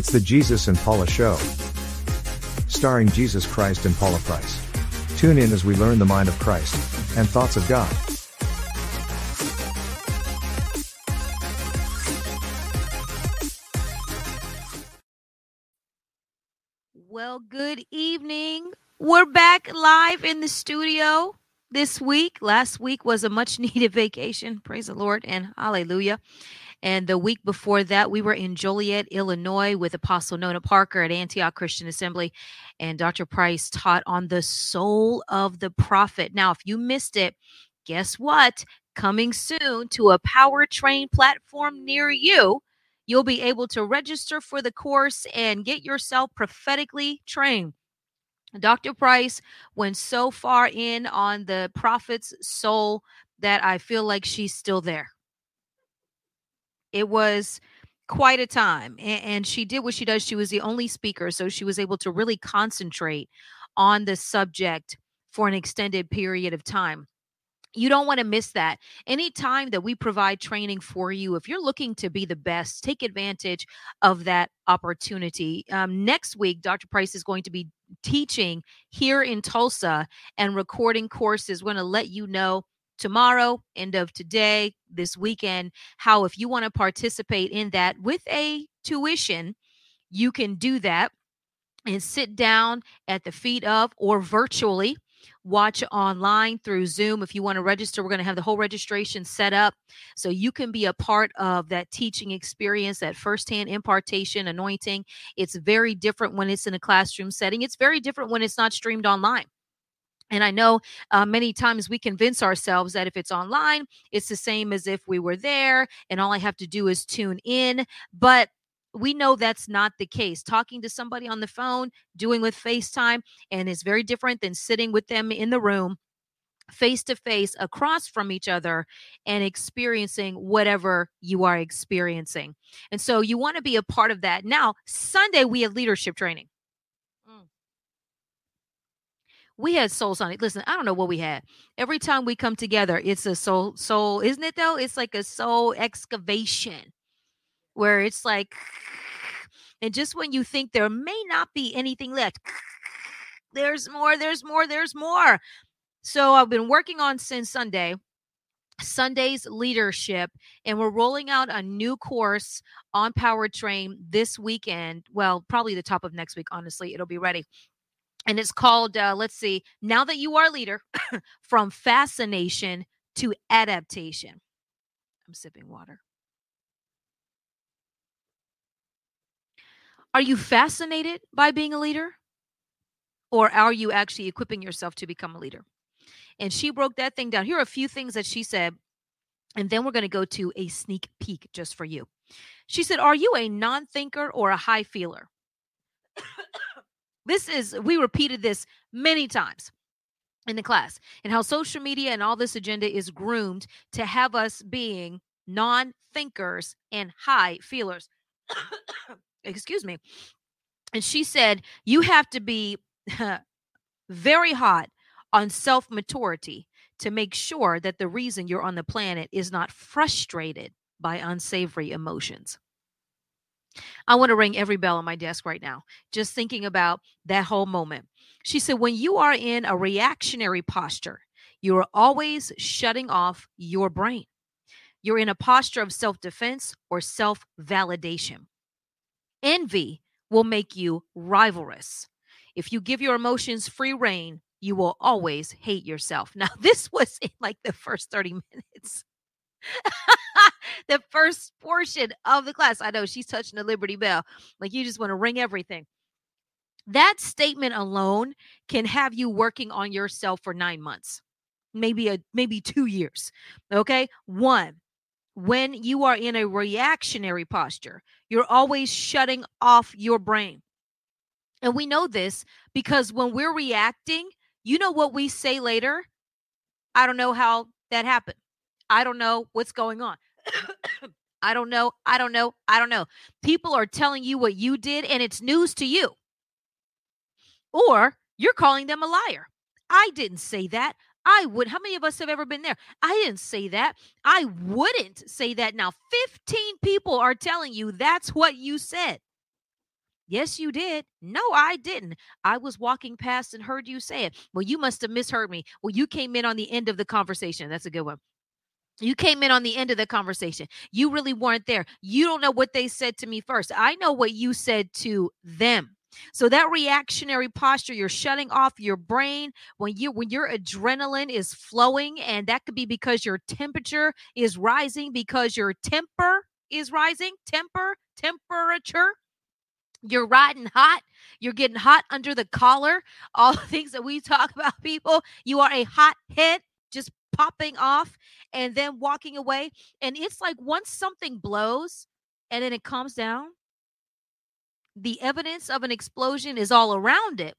It's the Jesus and Paula Show. Starring Jesus Christ and Paula Price. Tune in as we learn the mind of Christ and thoughts of God. Well, good evening. We're back live in the studio this week. Last week was a much needed vacation. Praise the Lord and hallelujah. And the week before that, we were in Joliet, Illinois with Apostle Nona Parker at Antioch Christian Assembly. And Dr. Price taught on the soul of the prophet. Now, if you missed it, guess what? Coming soon to a Powertrain platform near you. You'll be able to register for the course and get yourself prophetically trained. Dr. Price went so far in on the prophet's soul that I feel like she's still there. It was quite a time. And, she did what she does. She was the only speaker. So she was able to really concentrate on the subject for an extended period of time. You don't want to miss that. Anytime that we provide training for you, if you're looking to be the best, take advantage of that opportunity. Um, next week, Dr. Price is going to be teaching here in Tulsa and recording courses. We're going to let you know tomorrow, end of today, this weekend, how if you want to participate in that with a tuition, you can do that and sit down at the feet of or virtually watch online through Zoom. If you want to register, we're going to have the whole registration set up so you can be a part of that teaching experience, that firsthand impartation, anointing. It's very different when it's in a classroom setting, it's very different when it's not streamed online. And I know uh, many times we convince ourselves that if it's online, it's the same as if we were there and all I have to do is tune in. But we know that's not the case. Talking to somebody on the phone, doing with FaceTime, and is very different than sitting with them in the room face to face across from each other and experiencing whatever you are experiencing. And so you want to be a part of that. Now, Sunday, we have leadership training we had soul sonic. Listen i don't know what we had. Every time we come together it's a soul soul isn't it though? It's like a soul excavation where it's like and just when you think there may not be anything left there's more there's more there's more. So i've been working on since sunday Sunday's leadership, and we're rolling out a new course on Powertrain this weekend. Well, probably the top of next week, honestly, it'll be ready and it's called uh, let's see now that you are leader from fascination to adaptation. I'm sipping water. Are you fascinated by being a leader? Or are you actually equipping yourself to become a leader? And she broke that thing down. Here are a few things that she said and then we're going to go to a sneak peek just for you. She said are you a non-thinker or a high feeler this is, we repeated this many times in the class and how social media and all this agenda is groomed to have us being non thinkers and high feelers. Excuse me. And she said, you have to be very hot on self maturity to make sure that the reason you're on the planet is not frustrated by unsavory emotions. I want to ring every bell on my desk right now, just thinking about that whole moment. She said, when you are in a reactionary posture, you are always shutting off your brain. You're in a posture of self defense or self validation. Envy will make you rivalrous. If you give your emotions free rein, you will always hate yourself. Now, this was in like the first 30 minutes. the first portion of the class. I know she's touching the Liberty Bell. Like you just want to ring everything. That statement alone can have you working on yourself for nine months, maybe a maybe two years. Okay. One, when you are in a reactionary posture, you're always shutting off your brain. And we know this because when we're reacting, you know what we say later? I don't know how that happened. I don't know what's going on. I don't know. I don't know. I don't know. People are telling you what you did and it's news to you. Or you're calling them a liar. I didn't say that. I would. How many of us have ever been there? I didn't say that. I wouldn't say that. Now, 15 people are telling you that's what you said. Yes, you did. No, I didn't. I was walking past and heard you say it. Well, you must have misheard me. Well, you came in on the end of the conversation. That's a good one. You came in on the end of the conversation. You really weren't there. You don't know what they said to me first. I know what you said to them. So that reactionary posture, you're shutting off your brain when you when your adrenaline is flowing, and that could be because your temperature is rising, because your temper is rising, temper, temperature. You're riding hot. You're getting hot under the collar. All the things that we talk about, people. You are a hot head, just popping off and then walking away. And it's like once something blows and then it calms down, the evidence of an explosion is all around it,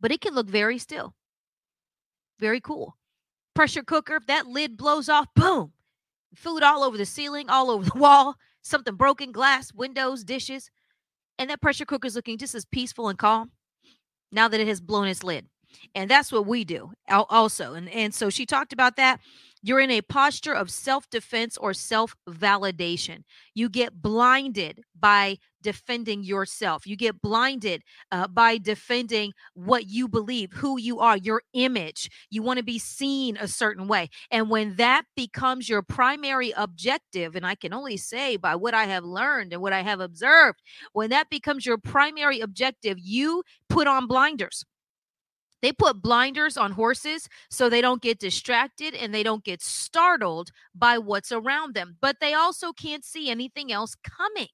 but it can look very still. Very cool. Pressure cooker, if that lid blows off, boom, food all over the ceiling, all over the wall, something broken, glass, windows, dishes. And that pressure cooker is looking just as peaceful and calm now that it has blown its lid. And that's what we do also. And, and so she talked about that. You're in a posture of self defense or self validation. You get blinded by defending yourself. You get blinded uh, by defending what you believe, who you are, your image. You want to be seen a certain way. And when that becomes your primary objective, and I can only say by what I have learned and what I have observed, when that becomes your primary objective, you put on blinders they put blinders on horses so they don't get distracted and they don't get startled by what's around them, but they also can't see anything else coming.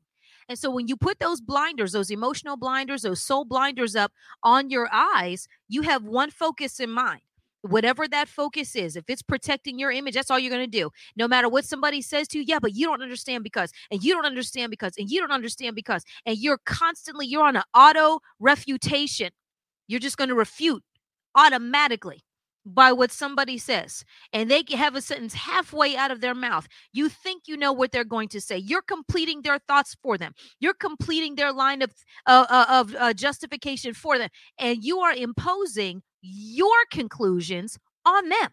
And so when you put those blinders, those emotional blinders, those soul blinders up on your eyes, you have one focus in mind. Whatever that focus is, if it's protecting your image, that's all you're going to do. No matter what somebody says to you, yeah, but you don't understand because, and you don't understand because, and you don't understand because, and you're constantly, you're on an auto refutation. You're just going to refute automatically by what somebody says and they can have a sentence halfway out of their mouth. You think you know what they're going to say. You're completing their thoughts for them. You're completing their line of uh, uh of uh, justification for them and you are imposing your conclusions on them.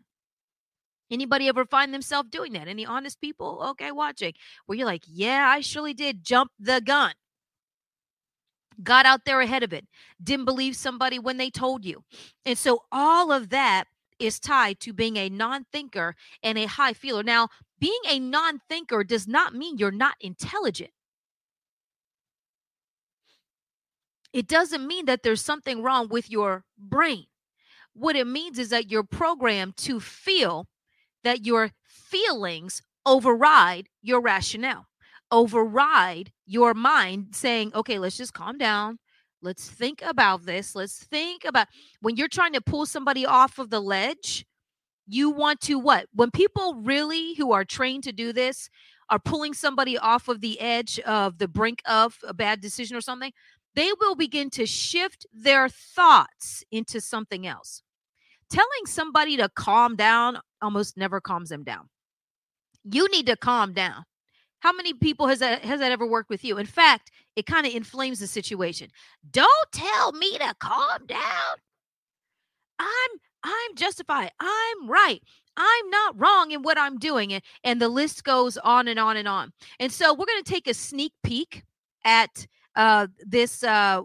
Anybody ever find themselves doing that? Any honest people? Okay watching where you're like yeah i surely did jump the gun got out there ahead of it, didn't believe somebody when they told you. And so all of that is tied to being a non thinker and a high feeler. Now, being a non thinker does not mean you're not intelligent. It doesn't mean that there's something wrong with your brain. What it means is that you're programmed to feel that your feelings override your rationale override your mind saying, okay, let's just calm down. Let's think about this. Let's think about when you're trying to pull somebody off of the ledge, you want to what? When people really who are trained to do this are pulling somebody off of the edge of the brink of a bad decision or something, they will begin to shift their thoughts into something else. Telling somebody to calm down almost never calms them down. You need to calm down. How many people has that has that ever worked with you? In fact, it kind of inflames the situation. Don't tell me to calm down. I'm I'm justified. I'm right. I'm not wrong in what I'm doing. And, and the list goes on and on and on. And so we're going to take a sneak peek at uh, this uh,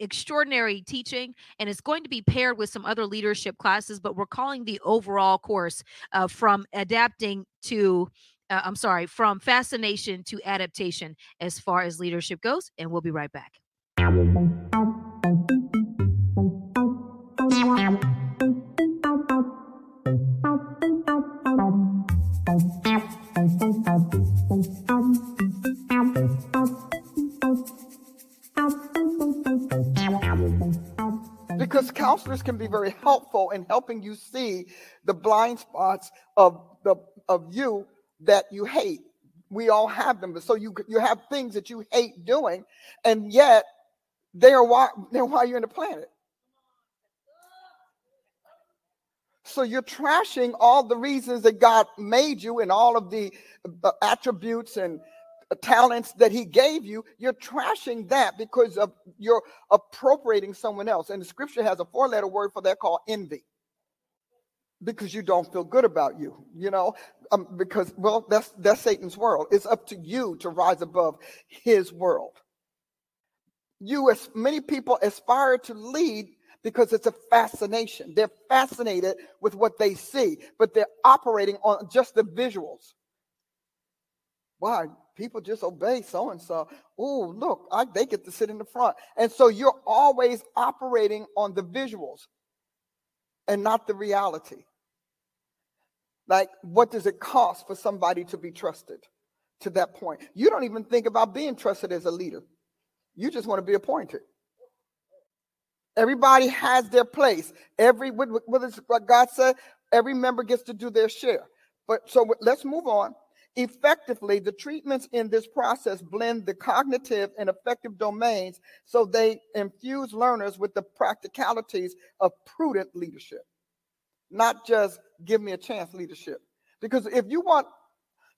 extraordinary teaching and it's going to be paired with some other leadership classes but we're calling the overall course uh, from adapting to uh, I'm sorry, from fascination to adaptation as far as leadership goes. And we'll be right back. Because counselors can be very helpful in helping you see the blind spots of the of you that you hate. We all have them. So you you have things that you hate doing, and yet they are why they're why you're in the planet. So you're trashing all the reasons that God made you and all of the attributes and talents that he gave you. You're trashing that because of you're appropriating someone else. And the scripture has a four letter word for that called envy because you don't feel good about you you know um, because well that's that's satan's world it's up to you to rise above his world you as many people aspire to lead because it's a fascination. They're fascinated with what they see, but they're operating on just the visuals. Why? People just obey so and so. Oh, look, I, they get to sit in the front. And so you're always operating on the visuals and not the reality. Like, what does it cost for somebody to be trusted to that point? You don't even think about being trusted as a leader, you just want to be appointed. Everybody has their place. Every what, what God said, every member gets to do their share. But so let's move on. Effectively, the treatments in this process blend the cognitive and affective domains so they infuse learners with the practicalities of prudent leadership, not just give me a chance leadership. Because if you want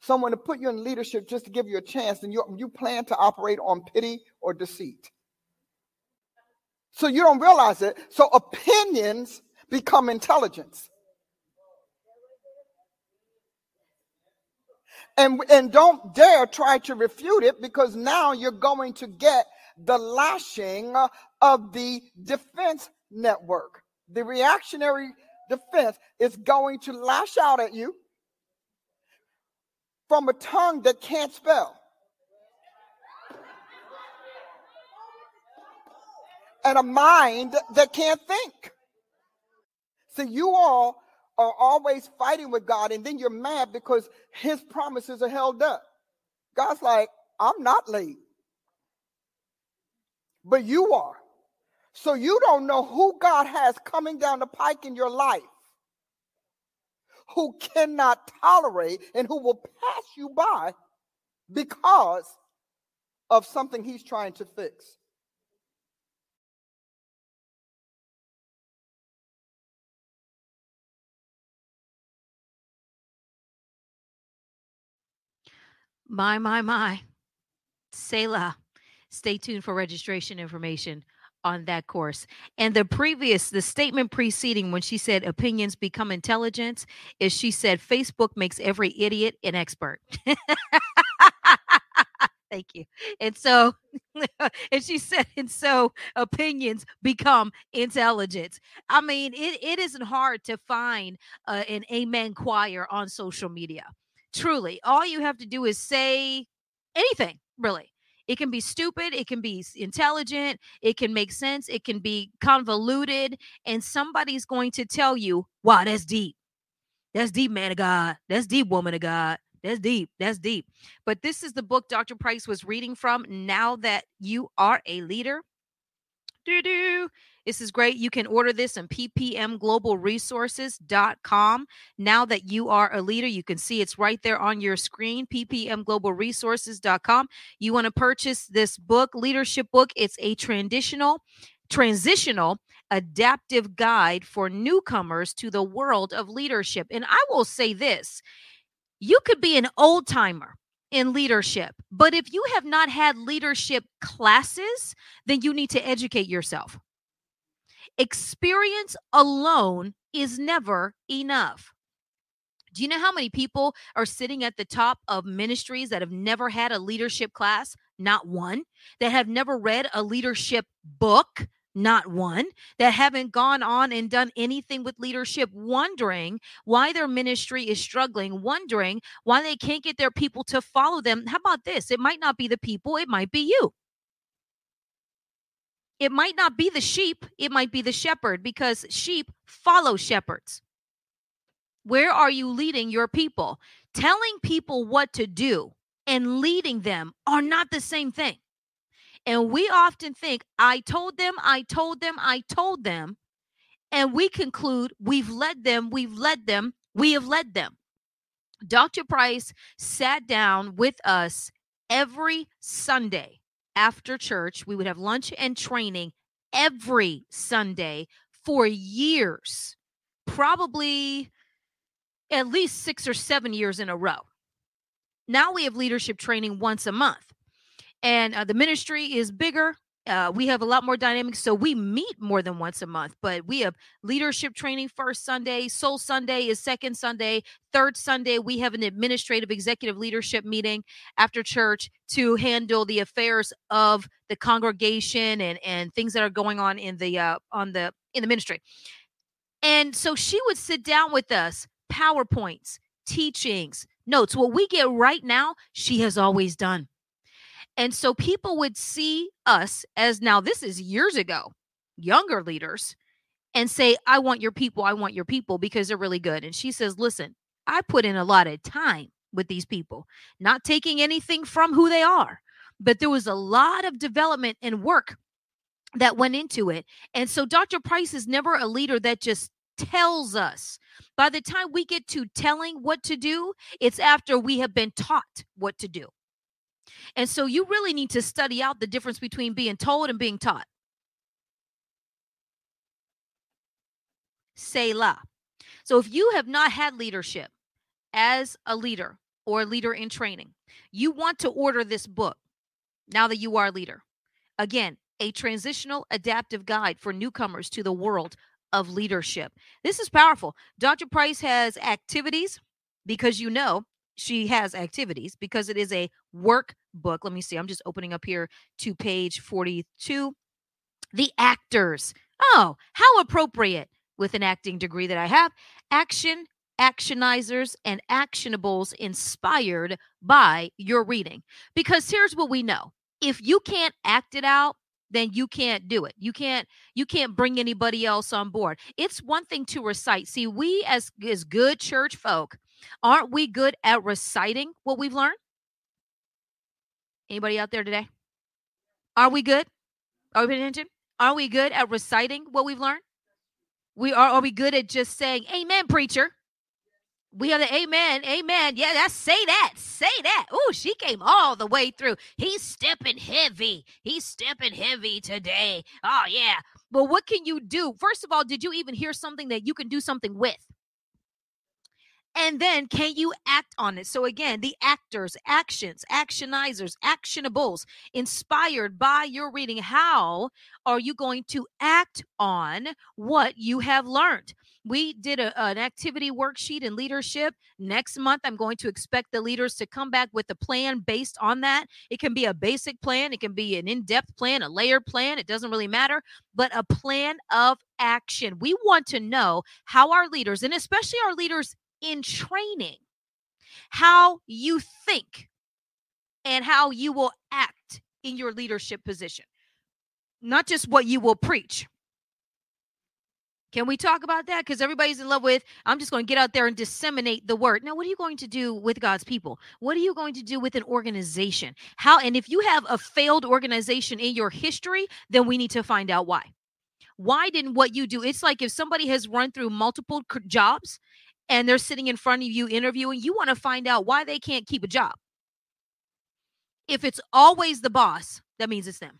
someone to put you in leadership just to give you a chance, then you, you plan to operate on pity or deceit. So you don't realize it. So opinions become intelligence. And, and don't dare try to refute it because now you're going to get the lashing of the defense network. The reactionary defense is going to lash out at you from a tongue that can't spell. And a mind that can't think. So you all are always fighting with God, and then you're mad because his promises are held up. God's like, I'm not late, but you are. So you don't know who God has coming down the pike in your life who cannot tolerate and who will pass you by because of something he's trying to fix. My, my, my. Selah. Stay tuned for registration information on that course. And the previous, the statement preceding when she said opinions become intelligence, is she said Facebook makes every idiot an expert. Thank you. And so, and she said, and so opinions become intelligence. I mean, it, it isn't hard to find uh, an amen choir on social media. Truly, all you have to do is say anything, really. It can be stupid, it can be intelligent, it can make sense, it can be convoluted, and somebody's going to tell you, wow, that's deep. That's deep, man of God. That's deep, woman of God. That's deep. That's deep. But this is the book Dr. Price was reading from. Now that you are a leader, this is great. You can order this on ppmglobalresources.com. Now that you are a leader, you can see it's right there on your screen, ppmglobalresources.com. You want to purchase this book, leadership book. It's a transitional, transitional adaptive guide for newcomers to the world of leadership. And I will say this you could be an old timer in leadership, but if you have not had leadership classes, then you need to educate yourself. Experience alone is never enough. Do you know how many people are sitting at the top of ministries that have never had a leadership class? Not one. That have never read a leadership book? Not one. That haven't gone on and done anything with leadership, wondering why their ministry is struggling, wondering why they can't get their people to follow them. How about this? It might not be the people, it might be you. It might not be the sheep, it might be the shepherd because sheep follow shepherds. Where are you leading your people? Telling people what to do and leading them are not the same thing. And we often think, I told them, I told them, I told them. And we conclude, we've led them, we've led them, we have led them. Dr. Price sat down with us every Sunday after church. We would have lunch and training every Sunday for years, probably at least six or seven years in a row. Now we have leadership training once a month. And uh, the ministry is bigger, uh, we have a lot more dynamics. So we meet more than once a month, but we have leadership training first Sunday, Soul Sunday is second Sunday, third Sunday, we have an administrative executive leadership meeting after church to handle the affairs of the congregation and, and things that are going on in the uh, on the in the ministry. And so she would sit down with us, PowerPoints, teachings, notes. What we get right now, she has always done. And so people would see us as now, this is years ago, younger leaders, and say, I want your people, I want your people because they're really good. And she says, Listen, I put in a lot of time with these people, not taking anything from who they are, but there was a lot of development and work that went into it. And so Dr. Price is never a leader that just tells us. By the time we get to telling what to do, it's after we have been taught what to do. And so you really need to study out the difference between being told and being taught. Selah. So if you have not had leadership as a leader or a leader in training, you want to order this book now that you are a leader. Again, a transitional adaptive guide for newcomers to the world of leadership. This is powerful. Dr. Price has activities because you know she has activities because it is a workbook. Let me see. I'm just opening up here to page 42. The actors. Oh, how appropriate with an acting degree that I have. Action, actionizers, and actionables inspired by your reading. Because here's what we know if you can't act it out, then you can't do it. You can't you can't bring anybody else on board. It's one thing to recite. See, we as as good church folk Aren't we good at reciting what we've learned? Anybody out there today? Are we good? Are we paying attention? Are we good at reciting what we've learned? We are are we good at just saying amen, preacher? We have the amen, amen. Yeah, that's say that, say that. Oh, she came all the way through. He's stepping heavy. He's stepping heavy today. Oh, yeah. But what can you do? First of all, did you even hear something that you can do something with? And then can you act on it? So again, the actors, actions, actionizers, actionables inspired by your reading. How are you going to act on what you have learned? We did a, an activity worksheet in leadership. Next month, I'm going to expect the leaders to come back with a plan based on that. It can be a basic plan, it can be an in depth plan, a layered plan. It doesn't really matter, but a plan of action. We want to know how our leaders, and especially our leaders in training how you think and how you will act in your leadership position, not just what you will preach. Can we talk about that? Because everybody's in love with, I'm just going to get out there and disseminate the word. Now, what are you going to do with God's people? What are you going to do with an organization? How, and if you have a failed organization in your history, then we need to find out why. Why didn't what you do? It's like if somebody has run through multiple jobs and they're sitting in front of you interviewing, you want to find out why they can't keep a job. If it's always the boss, that means it's them.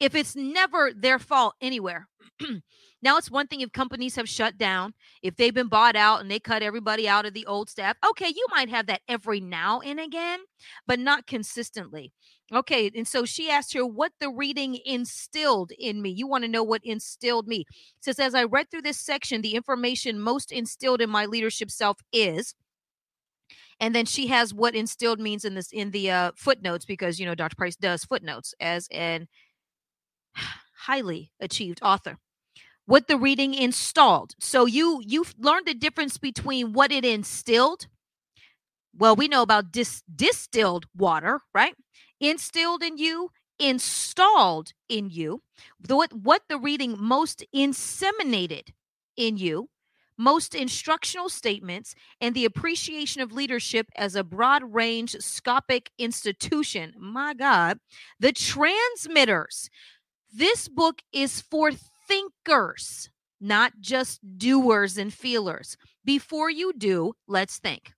if it's never their fault anywhere, now it's one thing if companies have shut down, if they've been bought out and they cut everybody out of the old staff. Okay, you might have that every now and again, but not consistently. Okay, and so she asked her what the reading instilled in me. You want to know what instilled me? It says as I read through this section, the information most instilled in my leadership self is and then she has what instilled means in this in the uh, footnotes because you know Dr. Price does footnotes as an highly achieved author. What the reading installed. So you you've learned the difference between what it instilled. Well, we know about dis- distilled water, right? Instilled in you, installed in you, what, what the reading most inseminated in you, most instructional statements, and the appreciation of leadership as a broad range scopic institution. My God, the transmitters. This book is for thinkers, not just doers and feelers. Before you do, let's think.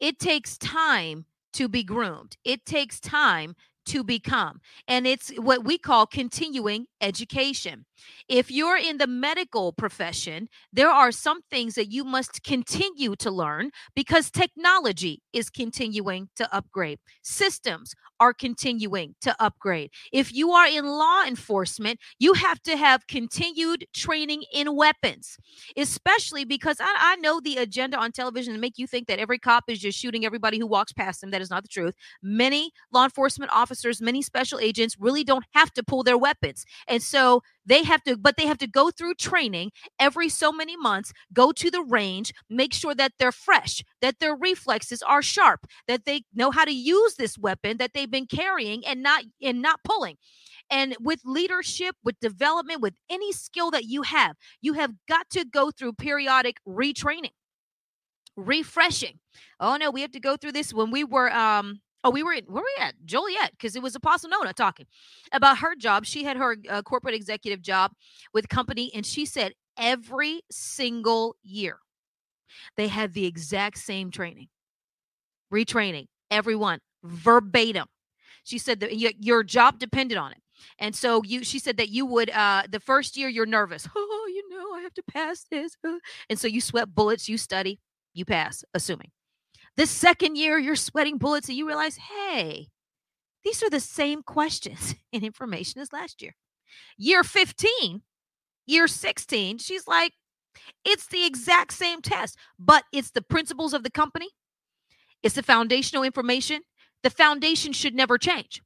It takes time to be groomed. It takes time to become. And it's what we call continuing education. If you're in the medical profession, there are some things that you must continue to learn because technology is continuing to upgrade. Systems are continuing to upgrade. If you are in law enforcement, you have to have continued training in weapons, especially because I, I know the agenda on television to make you think that every cop is just shooting everybody who walks past them. That is not the truth. Many law enforcement officers, many special agents really don't have to pull their weapons. And so they have to, but they have to go through training every so many months, go to the range, make sure that they're fresh, that their reflexes are sharp, that they know how to use this weapon that they've been carrying and not and not pulling. And with leadership, with development, with any skill that you have, you have got to go through periodic retraining, refreshing. Oh no, we have to go through this when we were um Oh, we were in, where were we at? Joliet, because it was Apostle Nona talking about her job. She had her uh, corporate executive job with company, and she said every single year they had the exact same training, retraining, everyone verbatim. She said that your job depended on it. And so you, she said that you would, uh, the first year you're nervous. Oh, you know, I have to pass this. And so you sweat bullets, you study, you pass, assuming. The second year, you're sweating bullets and you realize, hey, these are the same questions and information as last year. Year 15, year 16, she's like, it's the exact same test, but it's the principles of the company, it's the foundational information. The foundation should never change.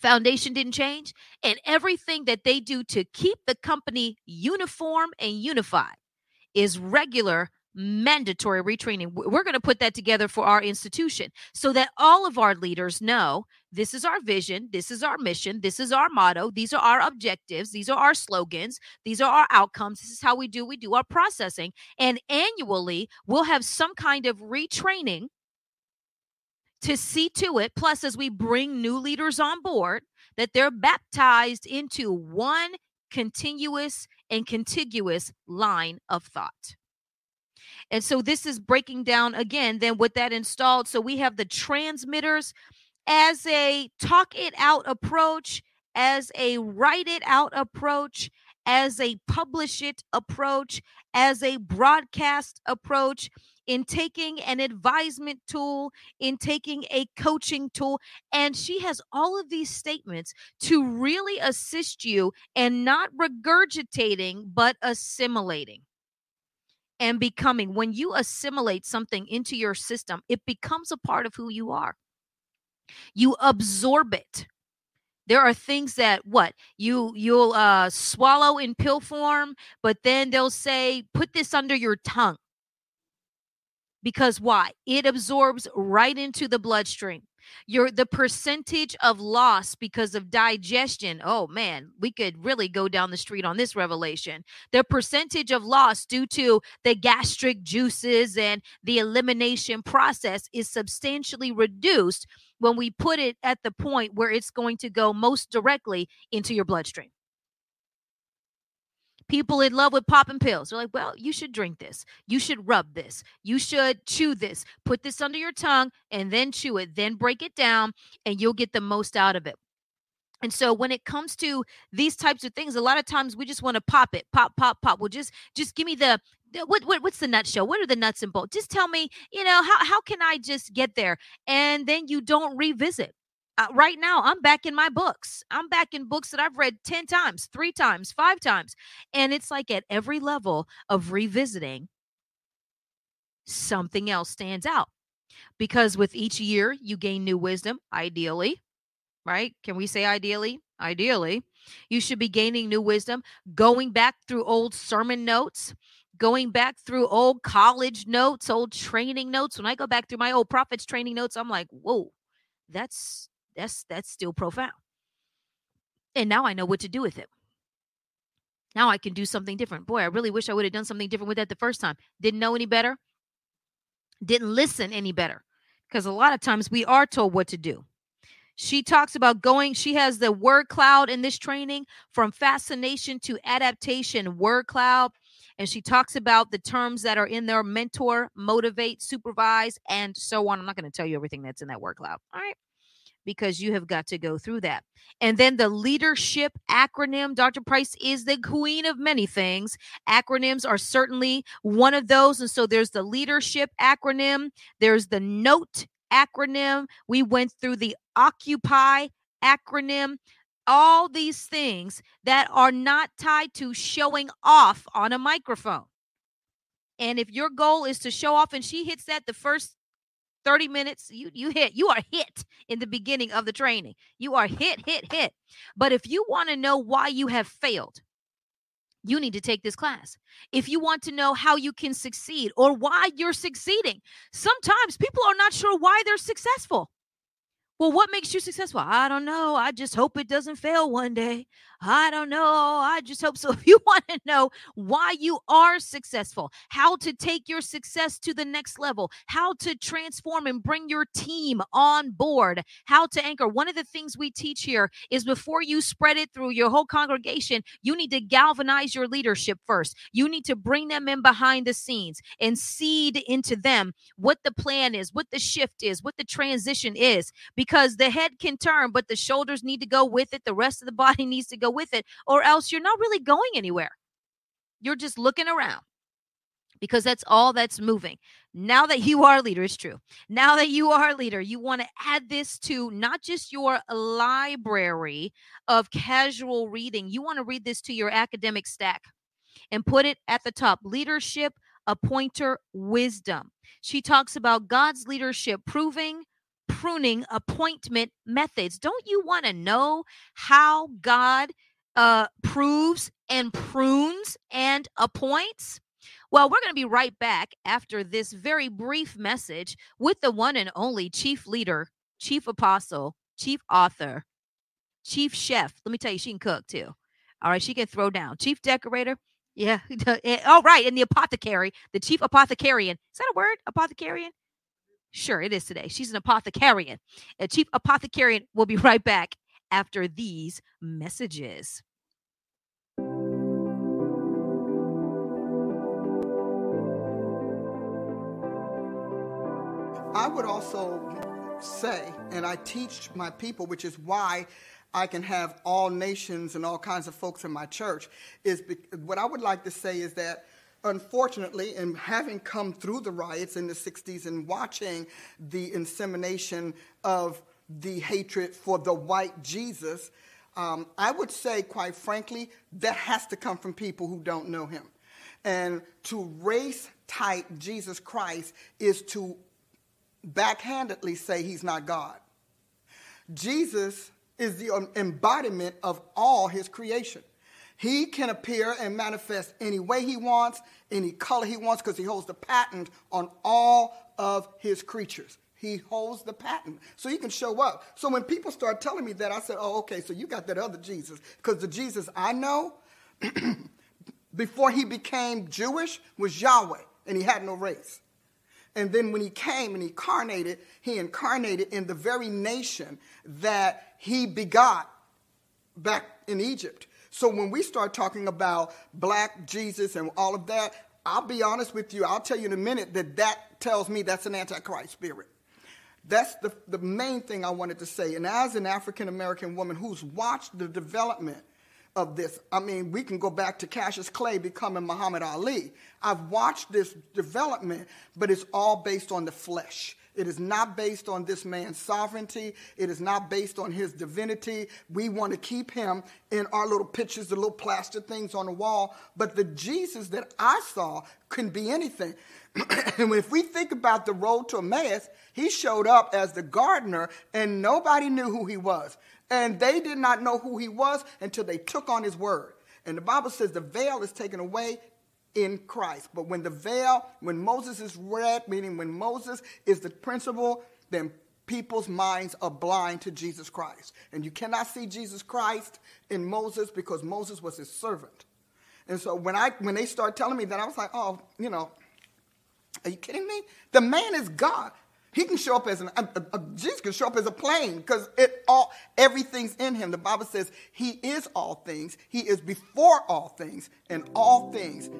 Foundation didn't change, and everything that they do to keep the company uniform and unified is regular mandatory retraining. We're going to put that together for our institution so that all of our leaders know this is our vision, this is our mission, this is our motto, these are our objectives, these are our slogans, these are our outcomes. This is how we do we do our processing. And annually, we'll have some kind of retraining to see to it plus as we bring new leaders on board that they're baptized into one continuous and contiguous line of thought. And so this is breaking down again then with that installed. So we have the transmitters as a talk it out approach, as a write it out approach, as a publish it approach, as a broadcast approach, in taking an advisement tool, in taking a coaching tool. And she has all of these statements to really assist you and not regurgitating, but assimilating and becoming. When you assimilate something into your system, it becomes a part of who you are. You absorb it. There are things that what you you'll uh, swallow in pill form, but then they'll say put this under your tongue. Because why? It absorbs right into the bloodstream your the percentage of loss because of digestion. Oh man we could really go down the street on this revelation. The percentage of loss due to the gastric juices and the elimination process is substantially reduced when we put it at the point where it's going to go most directly into your bloodstream people in love with popping pills. They're like, well, you should drink this. You should rub this. You should chew this. Put this under your tongue and then chew it. Then break it down and you'll get the most out of it. And so when it comes to these types of things, a lot of times we just want to pop it, pop, pop, pop. Well, just just give me the what, what what's the nutshell? What are the nuts and bolts? Just tell me, you know, how how can I just get there? And then you don't revisit uh, right now i'm back in my books. I'm back in books that i've read 10 times three times five times and it's like at every level of revisiting something else stands out because with each year you gain new wisdom ideally right? Can we say ideally? Ideally. You should be gaining new wisdom going back through old sermon notes going back through old college notes old training notes. When i go back through my old prophets training notes i'm like whoa that's that's that's still profound. And now I know what to do with it. Now I can do something different. Boy, I really wish I would have done something different with that the first time. Didn't know any better. Didn't listen any better. Because a lot of times we are told what to do. She talks about going, she has the word cloud in this training from fascination to adaptation, word cloud. And she talks about the terms that are in there mentor, motivate, supervise, and so on. I'm not going to tell you everything that's in that word cloud. All right. Because you have got to go through that. And then the leadership acronym, Dr. Price is the queen of many things. Acronyms are certainly one of those. And so there's the leadership acronym, there's the NOTE acronym. We went through the Occupy acronym. All these things that are not tied to showing off on a microphone. And if your goal is to show off and she hits that the first 30 minutes you you hit you are hit in the beginning of the training you are hit hit hit but if you want to know why you have failed you need to take this class if you want to know how you can succeed or why you're succeeding sometimes people are not sure why they're successful well, what makes you successful? I don't know. I just hope it doesn't fail one day. I don't know. I just hope so. If you want to know why you are successful, how to take your success to the next level, how to transform and bring your team on board, how to anchor. One of the things we teach here is before you spread it through your whole congregation, you need to galvanize your leadership first. You need to bring them in behind the scenes and seed into them what the plan is, what the shift is, what the transition is, because the head can turn, but the shoulders need to go with it. The rest of the body needs to go with it, or else you're not really going anywhere. You're just looking around because that's all that's moving. Now that you are a leader, it's true. Now that you are a leader, you want to add this to not just your library of casual reading, you want to read this to your academic stack and put it at the top leadership, a pointer, wisdom. She talks about God's leadership proving pruning appointment methods. Don't you want to know how God uh, proves and prunes and appoints? Well, we're going to be right back after this very brief message with the one and only chief leader, chief apostle, chief author, chief chef. Let me tell you, she can cook too. All right, she can throw down. Chief decorator. Yeah. All right. And the apothecary, the chief apothecarian. Is that a word? Apothecarian? Sure, it is today. She's an apothecarian. A chief apothecarian will be right back after these messages. I would also say, and I teach my people, which is why I can have all nations and all kinds of folks in my church, is be- what I would like to say is that unfortunately, and having come through the riots in the 60s and watching the insemination of the hatred for the white Jesus, um, I would say, quite frankly, that has to come from people who don't know him. And to race type Jesus Christ is to backhandedly say he's not God. Jesus is the embodiment of all his creation. He can appear and manifest any way he wants, any color he wants, because he holds the patent on all of his creatures. He holds the patent. So he can show up. So when people start telling me that, I said, oh, okay, so you got that other Jesus. Because the Jesus I know, before he became Jewish, was Yahweh, and he had no race. And then when he came and incarnated, he incarnated in the very nation that he begot back in Egypt. So when we start talking about black Jesus and all of that, I'll be honest with you, I'll tell you in a minute that that tells me that's an antichrist spirit. That's the, the main thing I wanted to say. And as an African American woman who's watched the development of this, I mean, we can go back to Cassius Clay becoming Muhammad Ali. I've watched this development, but it's all based on the flesh. It is not based on this man's sovereignty. It is not based on his divinity. We want to keep him in our little pictures, the little plaster things on the wall. But the Jesus that I saw can be anything. and if we think about the road to Emmaus, he showed up as the gardener and nobody knew who he was. And they did not know who he was until they took on his word. And the Bible says the veil is taken away in Christ. But when the veil, when Moses is read, meaning when Moses is the principle, then people's minds are blind to Jesus Christ. And you cannot see Jesus Christ in Moses because Moses was his servant. And so when I when they start telling me that, I was like, oh, you know, are you kidding me? The man is God. He can show up as an a, a, Jesus can show up as a plane because it all everything's in him. The Bible says he is all things. He is before all things, and all things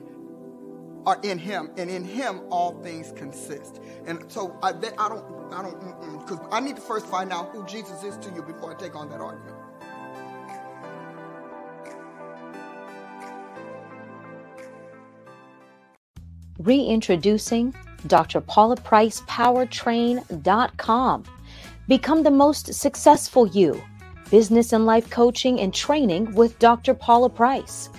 are in him and in him all things consist and so i, I don't i don't because i need to first find out who jesus is to you before i take on that argument Reintroducing Dr. Paula Price Powertrain.com. Become the most successful you. Business and life coaching and training with Dr. Paula Price.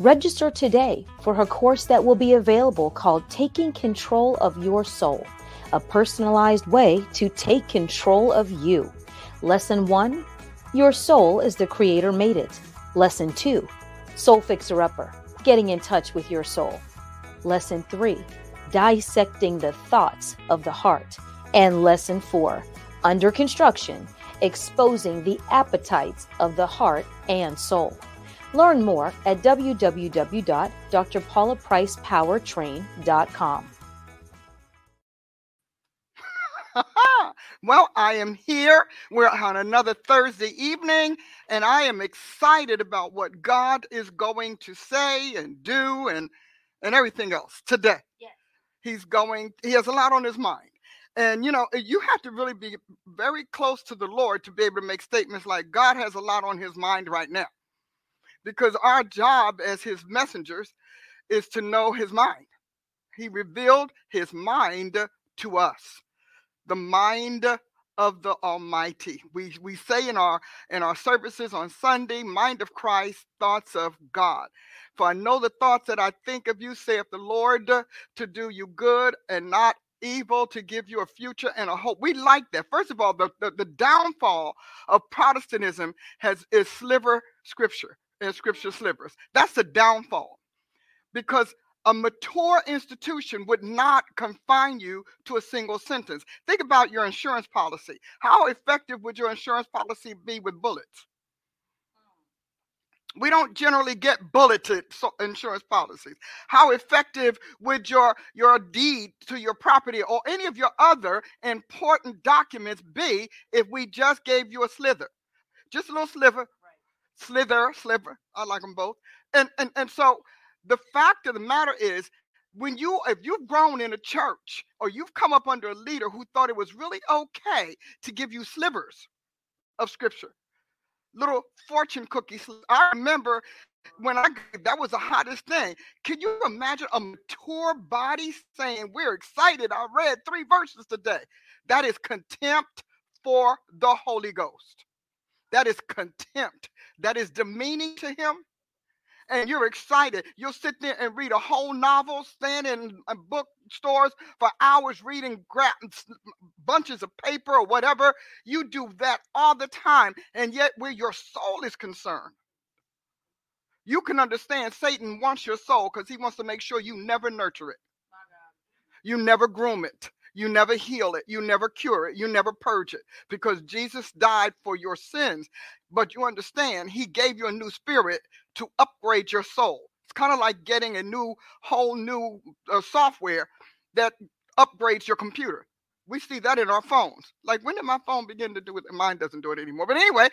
Register today for her course that will be available called Taking Control of Your Soul, a personalized way to take control of you. Lesson 1 Your soul is the creator made it. Lesson 2 Soul Fixer Upper, getting in touch with your soul. Lesson 3 Dissecting the Thoughts of the Heart. And Lesson 4 Under Construction Exposing the Appetites of the Heart and Soul. Learn more at www.drpaulapricepowertrain.com. well, I am here. We're on another Thursday evening, and I am excited about what God is going to say and do and and everything else today. Yes. He's going, he has a lot on his mind. And you know, you have to really be very close to the Lord to be able to make statements like God has a lot on his mind right now. Because our job as his messengers is to know his mind. He revealed his mind to us. The mind of the Almighty. We we say in our in our services on Sunday, mind of Christ, thoughts of God. For I know the thoughts that I think of you, saith the Lord, to do you good and not evil, to give you a future and a hope. We like that. First of all, the, the, the downfall of Protestantism has is sliver scripture and scripture slivers. That's the downfall. Because a mature institution would not confine you to a single sentence. Think about your insurance policy. How effective would your insurance policy be with bullets? we don't generally get bulleted insurance policies how effective would your your deed to your property or any of your other important documents be if we just gave you a slither just a little sliver. Slither sliver i like them both and, and and so the fact of the matter is when you if you've grown in a church or you've come up under a leader who thought it was really okay to give you slivers of scripture little fortune cookies. I remember when I that was the hottest thing. Can you imagine a mature body saying, We're excited? I read three verses today. That is contempt for the Holy Ghost. That is contempt. That is demeaning to him and you're excited. You'll sit there and read a whole novel, stand in uh, bookstores for hours reading gra- bunches of paper or whatever. You do that all the time, and yet where your soul is concerned, you can understand Satan wants your soul because he wants to make sure you never nurture it, you never groom it. You never heal it. You never cure it. You never purge it because Jesus died for your sins. But you understand, He gave you a new spirit to upgrade your soul. It's kind of like getting a new, whole new uh, software that upgrades your computer. We see that in our phones. Like, when did my phone begin to do it? Mine doesn't do it anymore. But anyway,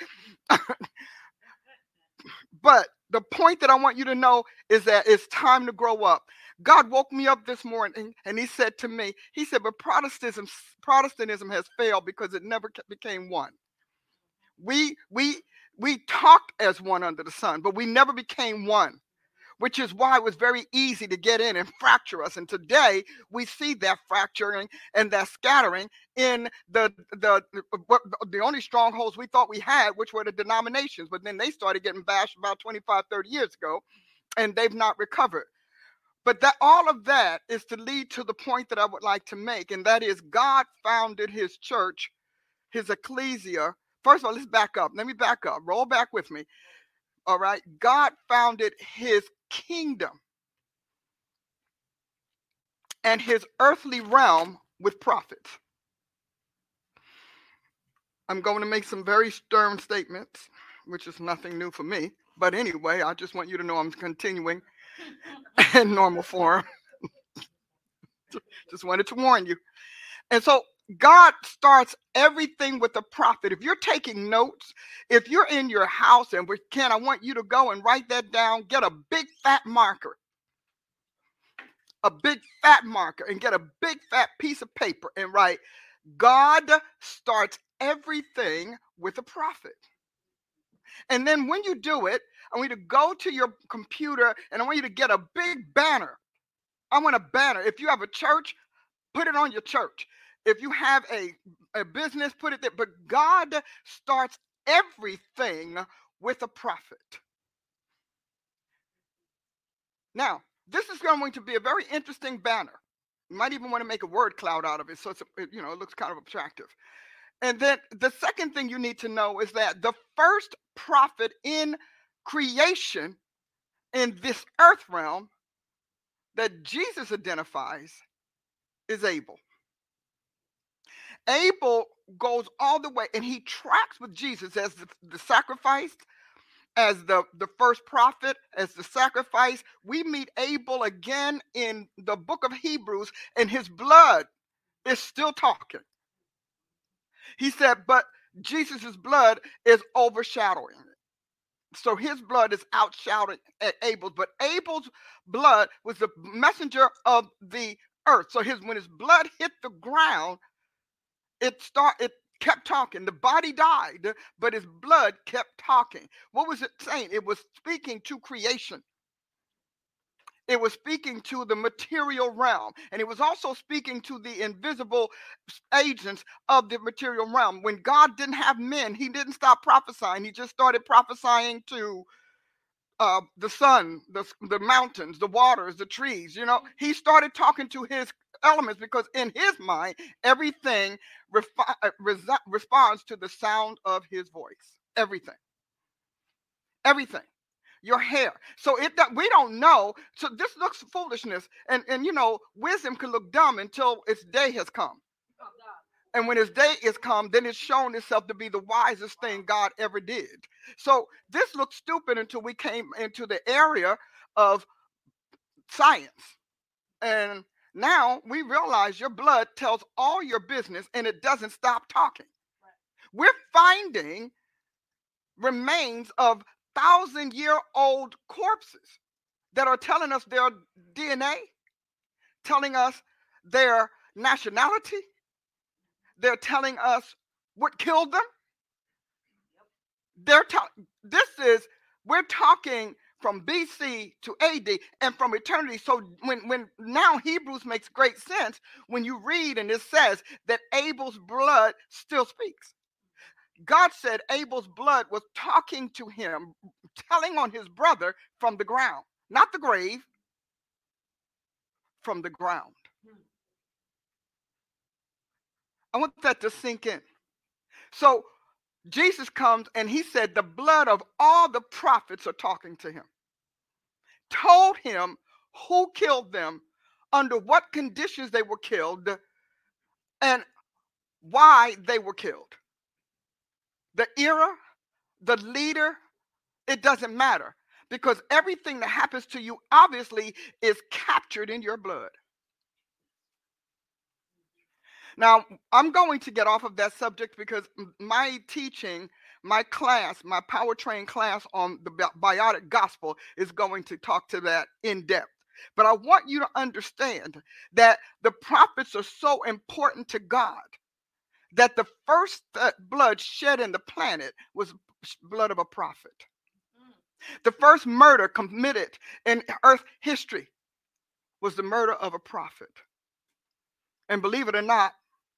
but the point that I want you to know is that it's time to grow up. God woke me up this morning and he said to me, he said, but Protestantism, Protestantism has failed because it never became one. We we we talked as one under the sun, but we never became one, which is why it was very easy to get in and fracture us. And today we see that fracturing and that scattering in the the the only strongholds we thought we had, which were the denominations, but then they started getting bashed about 25, 30 years ago, and they've not recovered. But that all of that is to lead to the point that I would like to make, and that is God founded his church, his ecclesia. First of all, let's back up. Let me back up. Roll back with me. All right. God founded his kingdom and his earthly realm with prophets. I'm going to make some very stern statements, which is nothing new for me. But anyway, I just want you to know I'm continuing in normal form. Just wanted to warn you. And so God starts everything with a prophet. If you're taking notes, if you're in your house and we can, I want you to go and write that down. Get a big fat marker. a big fat marker and get a big fat piece of paper and write, God starts everything with a prophet. And then when you do it, I want you to go to your computer and I want you to get a big banner. I want a banner. If you have a church, put it on your church. If you have a, a business, put it there. But God starts everything with a prophet. Now, this is going to be a very interesting banner. You might even want to make a word cloud out of it, so it's you know it looks kind of attractive. And then the second thing you need to know is that the first prophet in creation in this earth realm that Jesus identifies is Abel. Abel goes all the way and he tracks with Jesus as the, the sacrifice, as the, the first prophet, as the sacrifice. We meet Abel again in the book of Hebrews, and his blood is still talking. He said, but Jesus' blood is overshadowing. So his blood is outshouted at Abel's, but Abel's blood was the messenger of the earth. So his when his blood hit the ground, it start it kept talking. The body died, but his blood kept talking. What was it saying? It was speaking to creation. It was speaking to the material realm, and it was also speaking to the invisible agents of the material realm. When God didn't have men, he didn't stop prophesying. He just started prophesying to uh, the sun, the, the mountains, the waters, the trees. You know, he started talking to his elements because in his mind, everything refi- uh, res- responds to the sound of his voice. Everything. Everything. Your hair. So it that we don't know. So this looks foolishness, and and you know wisdom can look dumb until its day has come. And when his day is come, then it's shown itself to be the wisest thing God ever did. So this looked stupid until we came into the area of science. And now we realize your blood tells all your business and it doesn't stop talking. We're finding remains of thousand year old corpses that are telling us their DNA, telling us their nationality, they're telling us what killed them. They're telling this is we're talking from BC to AD and from eternity. So when when now Hebrews makes great sense when you read and it says that Abel's blood still speaks. God said Abel's blood was talking to him, telling on his brother from the ground, not the grave, from the ground. I want that to sink in. So Jesus comes and he said, The blood of all the prophets are talking to him. Told him who killed them, under what conditions they were killed, and why they were killed. The era, the leader, it doesn't matter because everything that happens to you obviously is captured in your blood. Now, I'm going to get off of that subject because my teaching, my class, my powertrain class on the biotic gospel is going to talk to that in depth. But I want you to understand that the prophets are so important to God that the first uh, blood shed in the planet was blood of a prophet. The first murder committed in earth history was the murder of a prophet. And believe it or not,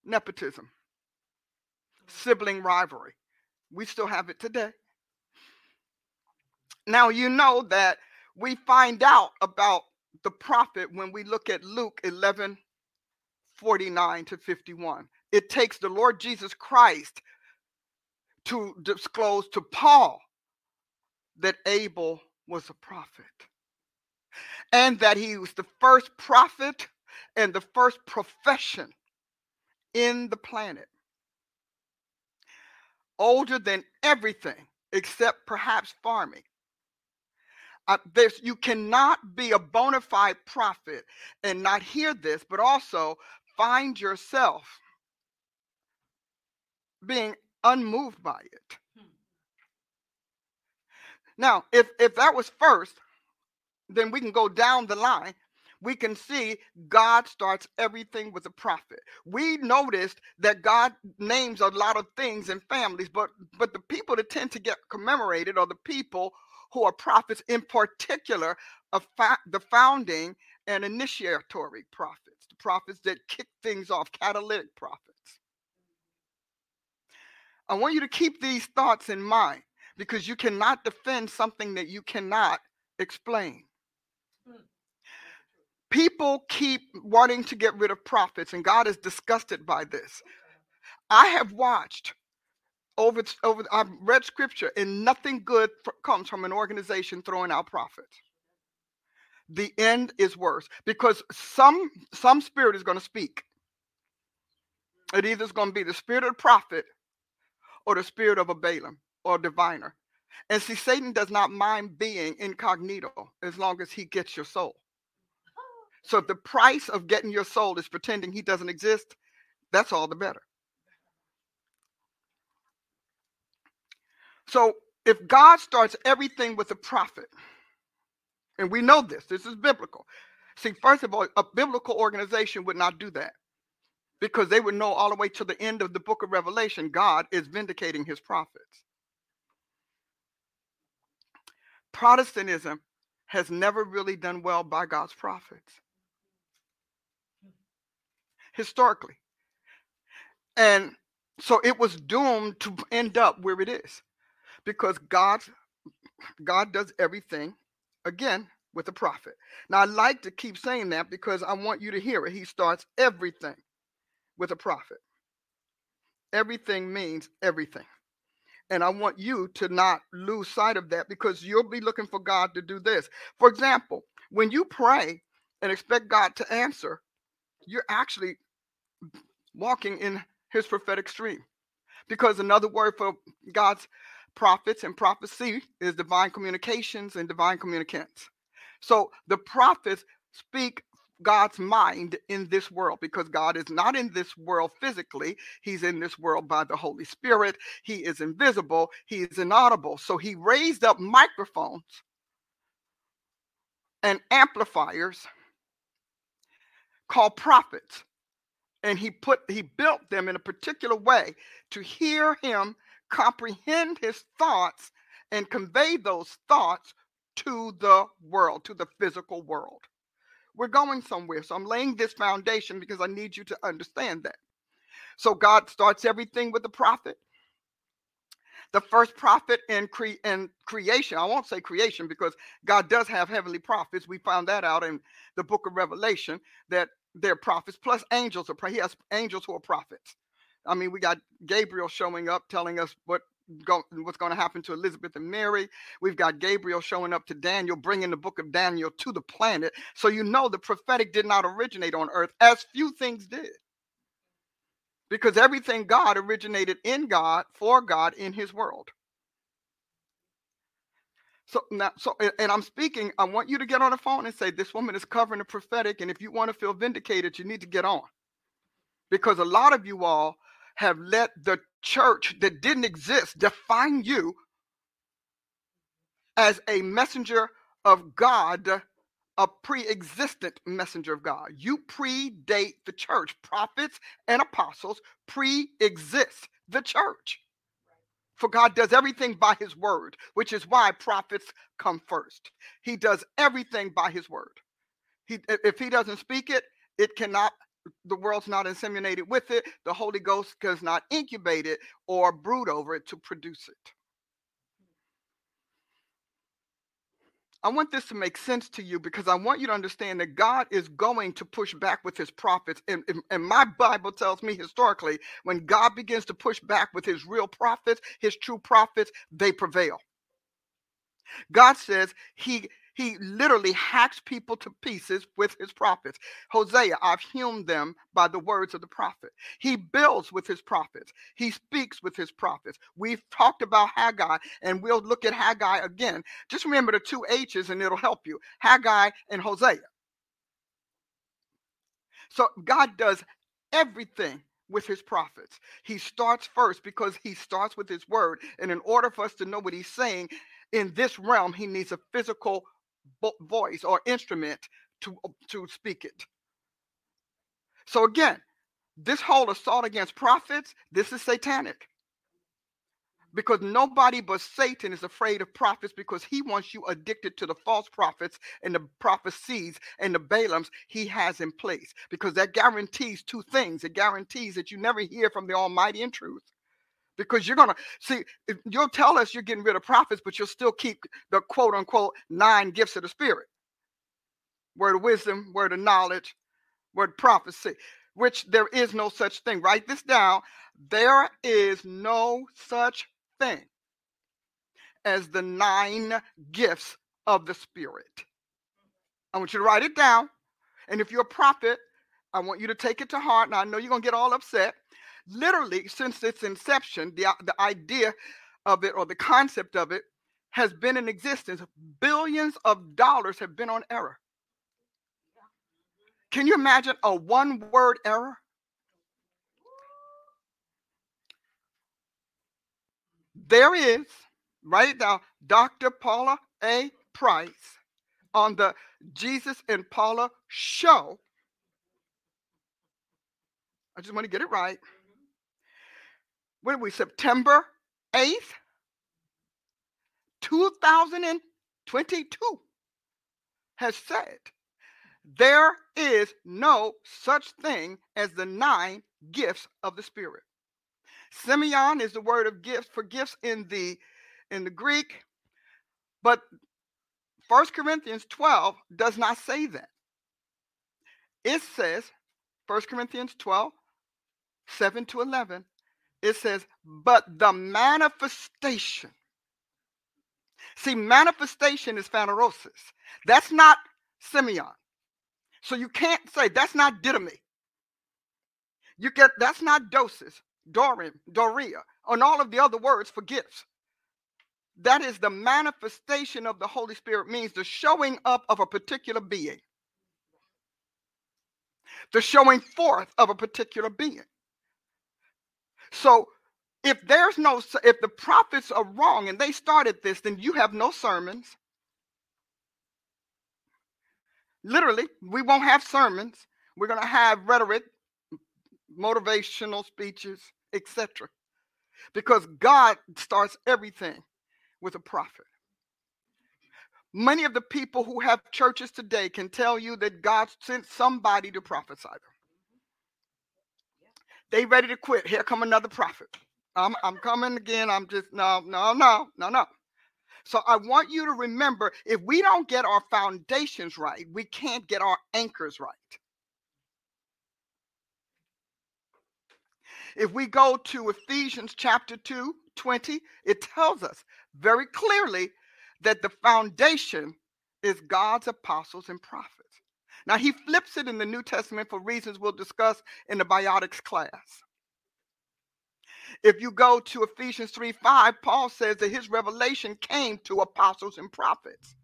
nepotism, sibling rivalry. We still have it today. Now, you know that we find out about the prophet when we look at Luke 11 49 to 51. It takes the Lord Jesus Christ to disclose to Paul that Abel was a prophet and that he was the first prophet and the first profession in the planet. Older than everything except perhaps farming. Uh, you cannot be a bona fide prophet and not hear this, but also find yourself being unmoved by it. Hmm. Now, if if that was first, then we can go down the line. we can see God starts everything with a prophet. We noticed that God names a lot of things and families, but but the people that tend to get commemorated are the people who are prophets, in particular, of fa- the founding and initiatory prophets, the prophets that kick things off, catalytic prophets. I want you to keep these thoughts in mind because you cannot defend something that you cannot explain. Hmm. People keep wanting to get rid of prophets, and God is disgusted by this. I have watched over over I've read scripture, and nothing good comes from an organization throwing out prophets. The end is worse because some some spirit is going to speak. It either is going to be the spirit of the prophet or the spirit of a Balaam or a diviner. And see, Satan does not mind being incognito as long as he gets your soul. So if the price of getting your soul is pretending he doesn't exist, that's all the better. So if God starts everything with a prophet, and we know this, this is biblical. See, first of all, a biblical organization would not do that because they would know all the way to the end of the book of Revelation, God is vindicating his prophets. Protestantism has never really done well by God's prophets historically. And so it was doomed to end up where it is because God God does everything again with a prophet. Now I like to keep saying that because I want you to hear it. He starts everything with a prophet. Everything means everything. And I want you to not lose sight of that because you'll be looking for God to do this. For example, when you pray and expect God to answer, you're actually walking in his prophetic stream. Because another word for God's prophets and prophecy is divine communications and divine communicants. So the prophets speak God's mind in this world because God is not in this world physically. He's in this world by the Holy Spirit. He is invisible. He is inaudible. So he raised up microphones and amplifiers called prophets and he put he built them in a particular way to hear him comprehend his thoughts and convey those thoughts to the world to the physical world we're going somewhere so i'm laying this foundation because i need you to understand that so god starts everything with the prophet the first prophet in, cre- in creation. I won't say creation because God does have heavenly prophets. We found that out in the book of Revelation that they're prophets, plus angels are he has angels who are prophets. I mean, we got Gabriel showing up telling us what go, what's going to happen to Elizabeth and Mary. We've got Gabriel showing up to Daniel, bringing the book of Daniel to the planet. So you know the prophetic did not originate on earth, as few things did. Because everything God originated in God, for God, in his world. So now, so and I'm speaking. I want you to get on the phone and say, "This woman is covering the prophetic," and if you want to feel vindicated, you need to get on, because a lot of you all have let the church that didn't exist define you as a messenger of God, a pre-existent messenger of God. You predate the church. Prophets and apostles pre-exist the church. For God does everything by his word, which is why prophets come first. He does everything by his word. He, if he doesn't speak it, it cannot, the world's not inseminated with it. The Holy Ghost does not incubate it or brood over it to produce it. I want this to make sense to you because I want you to understand that God is going to push back with his prophets. And, and, and, my Bible tells me historically, when God begins to push back with his real prophets, his true prophets, they prevail. God says he he literally hacks people to pieces with his prophets. Hosea, I've hewn them by the words of the prophet. He builds with his prophets. He speaks with his prophets. We've talked about Haggai, and we'll look at Haggai again. Just remember the two H's, and it'll help you Haggai and Hosea. So God does everything with his prophets. He starts first because he starts with his word. And in order for us to know what he's saying in this realm, he needs a physical voice or instrument to, uh, to speak it. So again, this whole assault against prophets, this is satanic. Because nobody but Satan is afraid of prophets because he wants you addicted to the false prophets and the prophecies and the Balaams he has in place. Because that guarantees two things. It guarantees that you never hear from the Almighty in truth. Because you're gonna see, you'll tell us you're getting rid of prophets, but you'll still keep the quote unquote nine gifts of the spirit. Word of wisdom, word of knowledge, word of prophecy which there is no such thing. Write this down. There is no such thing as the nine gifts of the Spirit. I want you to write it down. And if you're a prophet, I want you to take it to heart. And I know you're going to get all upset. Literally, since its inception, the, uh, the idea of it or the concept of it has been in existence. Billions of dollars have been on error. Can you imagine a one word error? There is, right now Dr. Paula A. Price on the Jesus and Paula show. I just want to get it right. When we September 8th, 2022 has said there is no such thing as the nine gifts of the Spirit. Simeon is the word of gifts for gifts in the in the Greek, but First Corinthians 12 does not say that. It says, First Corinthians 12, 7 to 11, it says, but the manifestation. See, manifestation is phanerosis. That's not Simeon. So you can't say that's not didomi. You get that's not doses, dorim, doria, and all of the other words for gifts. That is the manifestation of the Holy Spirit, means the showing up of a particular being, the showing forth of a particular being. So if there's no, if the prophets are wrong and they started this, then you have no sermons, Literally, we won't have sermons. We're going to have rhetoric, motivational speeches, etc. Because God starts everything with a prophet. Many of the people who have churches today can tell you that God sent somebody to prophesy them. They ready to quit. Here come another prophet. I'm, I'm coming again. I'm just no, no, no, no, no. So I want you to remember if we don't get our foundations right, we can't get our anchors right. If we go to Ephesians chapter 2, 20, it tells us very clearly that the foundation is God's apostles and prophets. Now, he flips it in the New Testament for reasons we'll discuss in the biotics class. If you go to Ephesians 3 5, Paul says that his revelation came to apostles and prophets.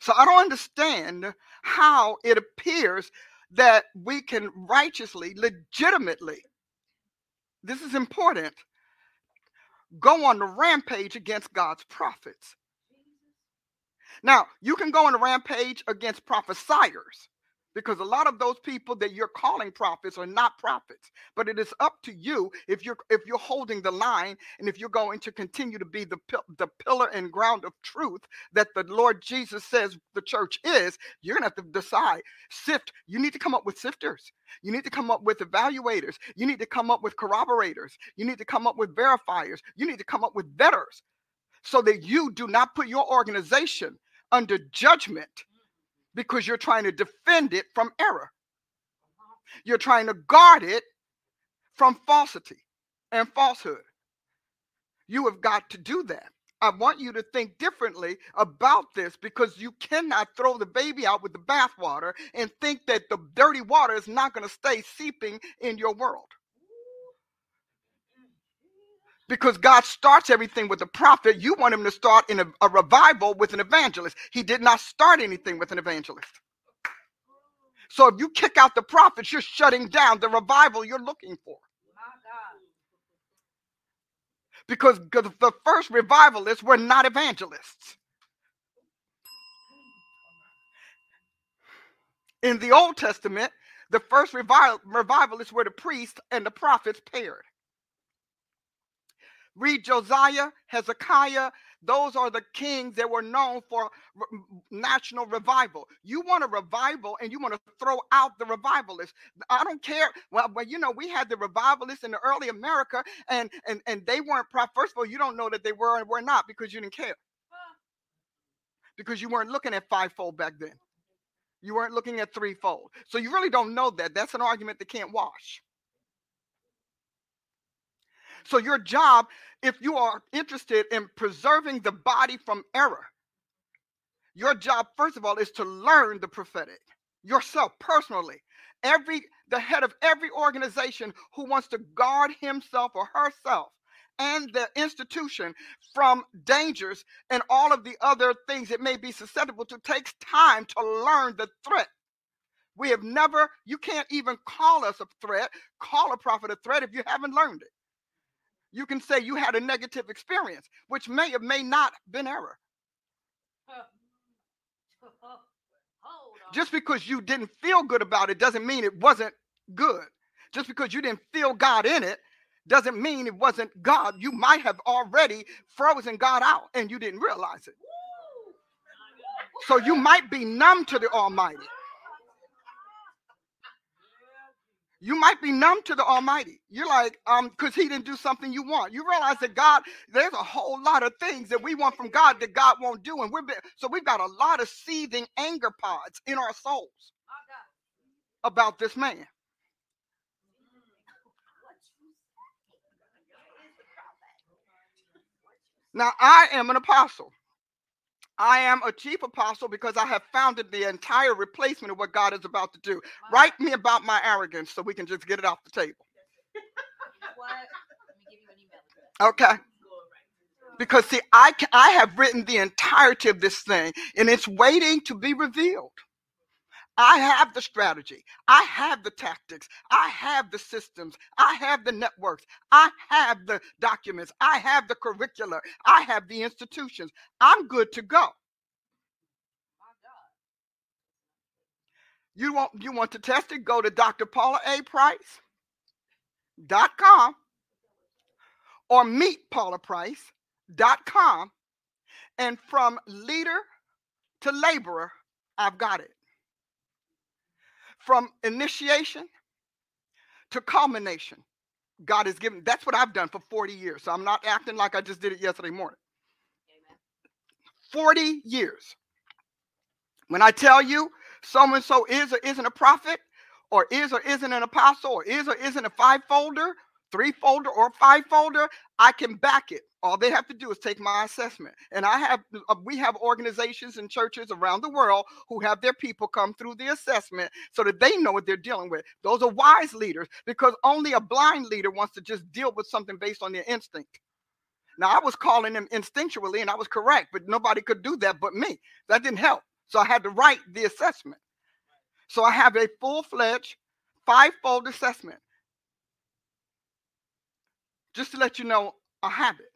So I don't understand how it appears that we can righteously, legitimately, this is important, go on the rampage against God's prophets. Now, you can go on a rampage against prophesiers because a lot of those people that you're calling prophets are not prophets. But it is up to you if you're if you're holding the line and if you're going to continue to be the the pillar and ground of truth that the lord jesus says the church is you're going to have to decide. Sift you need to come up with sifters. You need to come up with evaluators. You need to come up with corroborators. You need to come up with verifiers. You need to come up with vetters so that you do not put your organization under judgment because you're trying to defend it from error. You're trying to guard it from falsity and falsehood. You have got to do that. I want you to think differently about this because you cannot throw the baby out with the bathwater and think that the dirty water is not going to stay seeping in your world because God starts everything with a prophet. You want him to start in a, a, revival with an evangelist. He did not start anything with an evangelist. So if you kick out the prophets, you're shutting down the revival you're looking for. Because the first revivalists were not evangelists. In the Old Testament, the first revival, revival is where the priests and the prophets paired. Read Josiah, Hezekiah. Those are the kings that were known for re- national revival. You want a revival and you want to throw out the revivalists. I don't care. Well, well, you know, we had the revivalists in the early America, and and and they weren't. First of all, you don't know that they were and were not because you didn't care. Because you weren't looking at fivefold back then. You weren't looking at threefold. So you really don't know that. That's an argument that can't wash. So your job, if you are interested in preserving the body from error, your job, first of all, is to learn the prophetic yourself personally. Every the head of every organization who wants to guard himself or herself and the institution from dangers and all of the other things it may be susceptible to takes time to learn the threat. We have never, you can't even call us a threat, call a prophet a threat if you haven't learned it. You can say you had a negative experience, which may have may not been error. Just because you didn't feel good about it doesn't mean it wasn't good. Just because you didn't feel God in it doesn't mean it wasn't God. You might have already frozen God out and you didn't realize it. So you might be numb to the Almighty. You might be numb to the Almighty. You're like, um, because He didn't do something you want. You realize that God, there's a whole lot of things that we want from God that God won't do, and we're so we've got a lot of seething anger pods in our souls about this man. Now, I am an apostle. I am a chief apostle because I have founded the entire replacement of what God is about to do. Write me about my arrogance so we can just get it off the table. Okay. Because see, I I have written the entirety of this thing, and it's waiting to be revealed. I have the strategy. I have the tactics. I have the systems. I have the networks. I have the documents. I have the curricula. I have the institutions. I'm good to go. You want you want to test it? Go to Dr. Paula A. Price dot com or meet Paula Price dot com and from leader to laborer, I've got it from initiation to culmination. God has given, that's what I've done for 40 years. So I'm not acting like I just did it yesterday morning. Amen. 40 years. When I tell you so and so is or isn't a prophet, or is or isn't an apostle, or is or isn't a five folder, three folder, or five folder, I can back it. All they have to do is take my assessment. And I have, uh, we have organizations and churches around the world who have their people come through the assessment so that they know what they're dealing with. Those are wise leaders because only a blind leader wants to just deal with something based on their instinct. Now, I was calling them instinctually and I was correct, but nobody could do that but me. That didn't help. So I had to write the assessment. So I have a full fledged five fold assessment. Just to let you know, I have it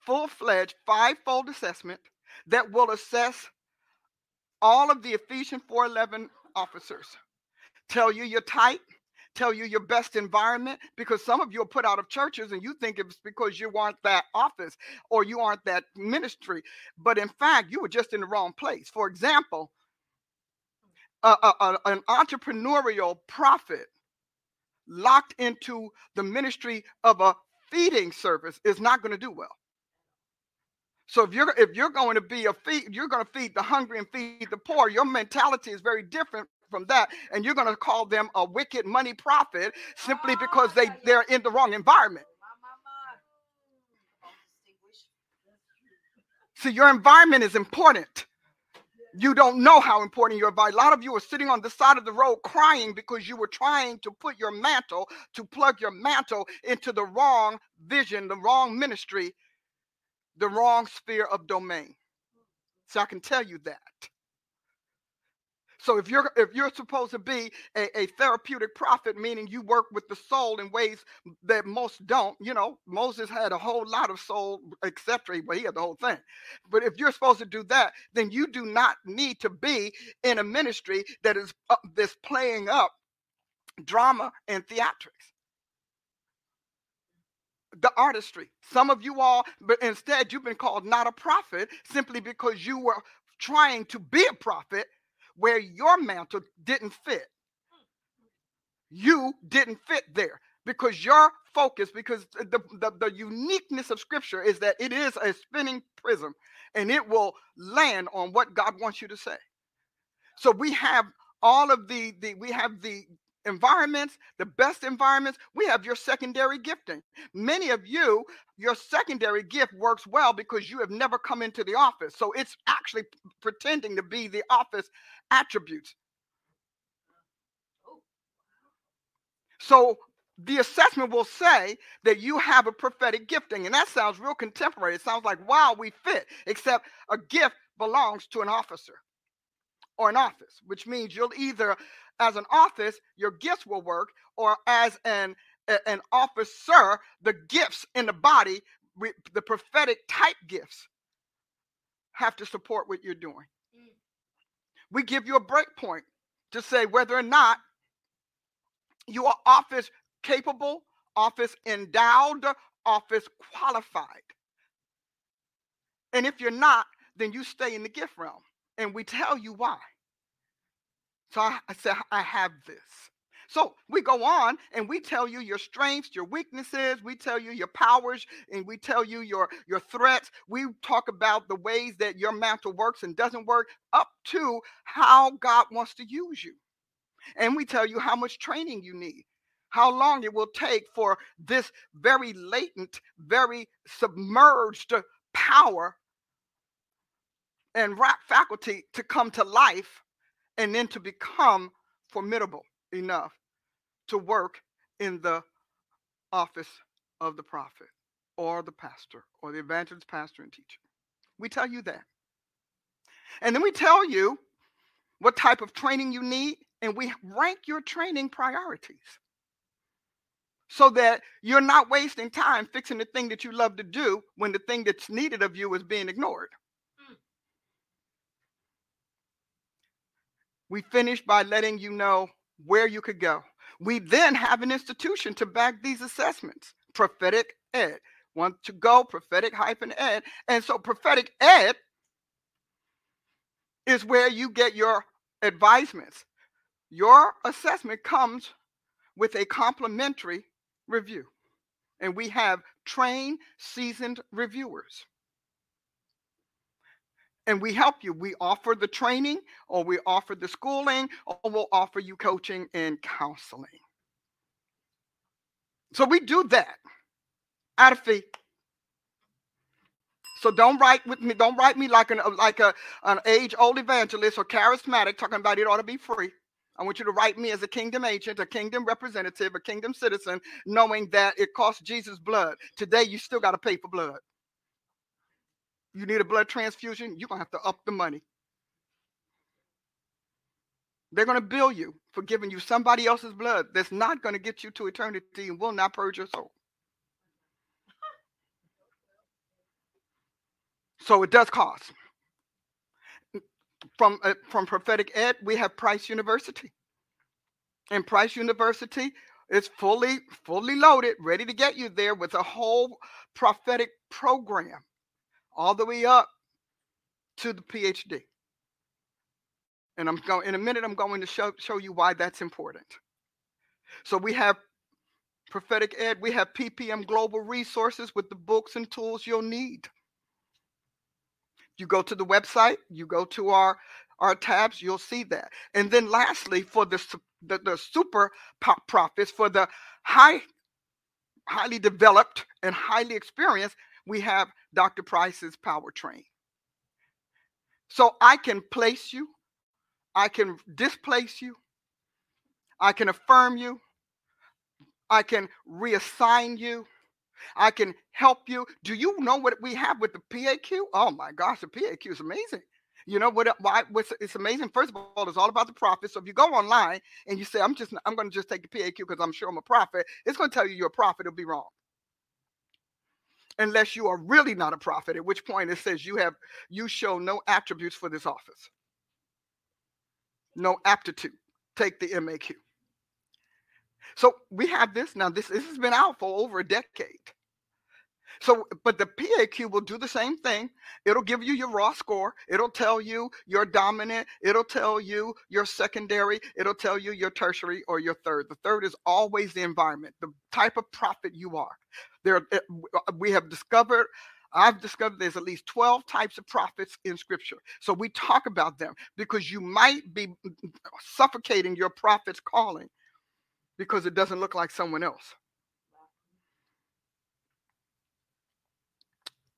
full fledged five fold assessment that will assess all of the Ephesians 4:11 officers. Tell you your type, tell you your best environment, because some of you are put out of churches and you think it's because you aren't that office or you aren't that ministry. But in fact, you were just in the wrong place. For example, a, a, an entrepreneurial prophet locked into the ministry of a feeding service is not going to do well. So if you're if you're going to be a feed, you're going to feed the hungry and feed the poor. Your mentality is very different from that, and you're going to call them a wicked money prophet simply because they they're in the wrong environment. See, your environment is important. You don't know how important your environment. A lot of you are sitting on the side of the road crying because you were trying to put your mantle, to plug your mantle into the wrong vision, the wrong ministry, the wrong sphere of domain. So I can tell you that. So if you're if you're supposed to be a, a, therapeutic prophet, meaning you work with the soul in ways that most don't, you know, Moses had a whole lot of soul, etc. But he had the whole thing. But if you're supposed to do that, then you do not need to be in a ministry that is uh, this playing up drama and theatrics the artistry. Some of you all, but instead you've been called not a prophet simply because you were trying to be a prophet where your mantle didn't fit. You didn't fit there because your focus, because the, the, the, uniqueness of scripture is that it is a spinning prism and it will land on what God wants you to say. So we have all of the, the we have the environments, the best environments, we have your secondary gifting. Many of you, your secondary gift works well because you have never come into the office. So it's actually pretending to be the office attributes. Oh, so the assessment will say that you have a prophetic gifting. And that sounds real contemporary. It sounds like, wow, we fit, except a gift belongs to an officer or an office, which means you'll either as an office, your gifts will work, or as an an officer, the gifts in the body, the prophetic type gifts, have to support what you're doing. Mm. We give you a break point to say whether or not you are office capable, office endowed, office qualified. And if you're not, then you stay in the gift realm. And we tell you why. So I, I said, I have this. So we go on and we tell you your strengths, your weaknesses, we tell you your powers, and we tell you your, your threats. We talk about the ways that your mantle works and doesn't work, up to how God wants to use you. And we tell you how much training you need, how long it will take for this very latent, very submerged power and rap faculty to come to life and then to become formidable enough to work in the office of the prophet or the pastor or the evangelist, pastor, and teacher. We tell you that. And then we tell you what type of training you need, and we rank your training priorities so that you're not wasting time fixing the thing that you love to do when the thing that's needed of you is being ignored. We finish by letting you know where you could go. We then have an institution to back these assessments prophetic ed. Want to go prophetic hyphen ed. And so prophetic ed is where you get your advisements. Your assessment comes with a complimentary review. And we have trained, seasoned reviewers and we help you. We offer the training, or we offer the schooling, or we'll offer you coaching and counseling. So we do that at a fee. So don't write with me. Don't write me like an uh, like a an age old evangelist or charismatic talking about it ought to be free. I want you to write me as a kingdom agent, a kingdom representative, a kingdom citizen, knowing that it costs Jesus blood. Today, you still got to pay for blood you need a blood transfusion, you're going to have to up the money. They're going to bill you for giving you somebody else's blood that's not going to get you to eternity and will not purge your soul. So it does cost. From, uh, from prophetic ed, we have Price University. And Price University is fully fully loaded, ready to get you there with a whole prophetic program all the way up to the PhD. And I'm going in a minute, I'm going to show, show you why that's important. So we have prophetic ed, we have PPM global resources with the books and tools you'll need. You go to the website, you go to our our tabs, you'll see that. And then lastly, for the the, the super prophets, for the high highly developed and highly experienced, we have Dr. Price's powertrain. So I can place you, I can displace you, I can affirm you, I can reassign you, I can help you. Do you know what we have with the PAQ? Oh my gosh, the PAQ is amazing. You know what? Why? What's it's amazing. First of all, it's all about the prophet. So if you go online and you say, "I'm just, I'm going to just take the PAQ because I'm sure I'm a prophet," it's going to tell you you're a prophet. It'll be wrong, unless you are really not a prophet. At which point it says you have, you show no attributes for this office, no aptitude. Take the MAQ. So we have this now. This this has been out for over a decade. So, but the PAQ will do the same thing. It'll give you your raw score. It'll tell you your dominant. It'll tell you your secondary. It'll tell you your tertiary or your third. The third is always the environment, the type of prophet you are. There, eh, uh, we have discovered. I've discovered there's at least 12 types of prophets in scripture. So we talk about them because you might be mm, mm, suffocating your prophet's calling because it doesn't look like someone else.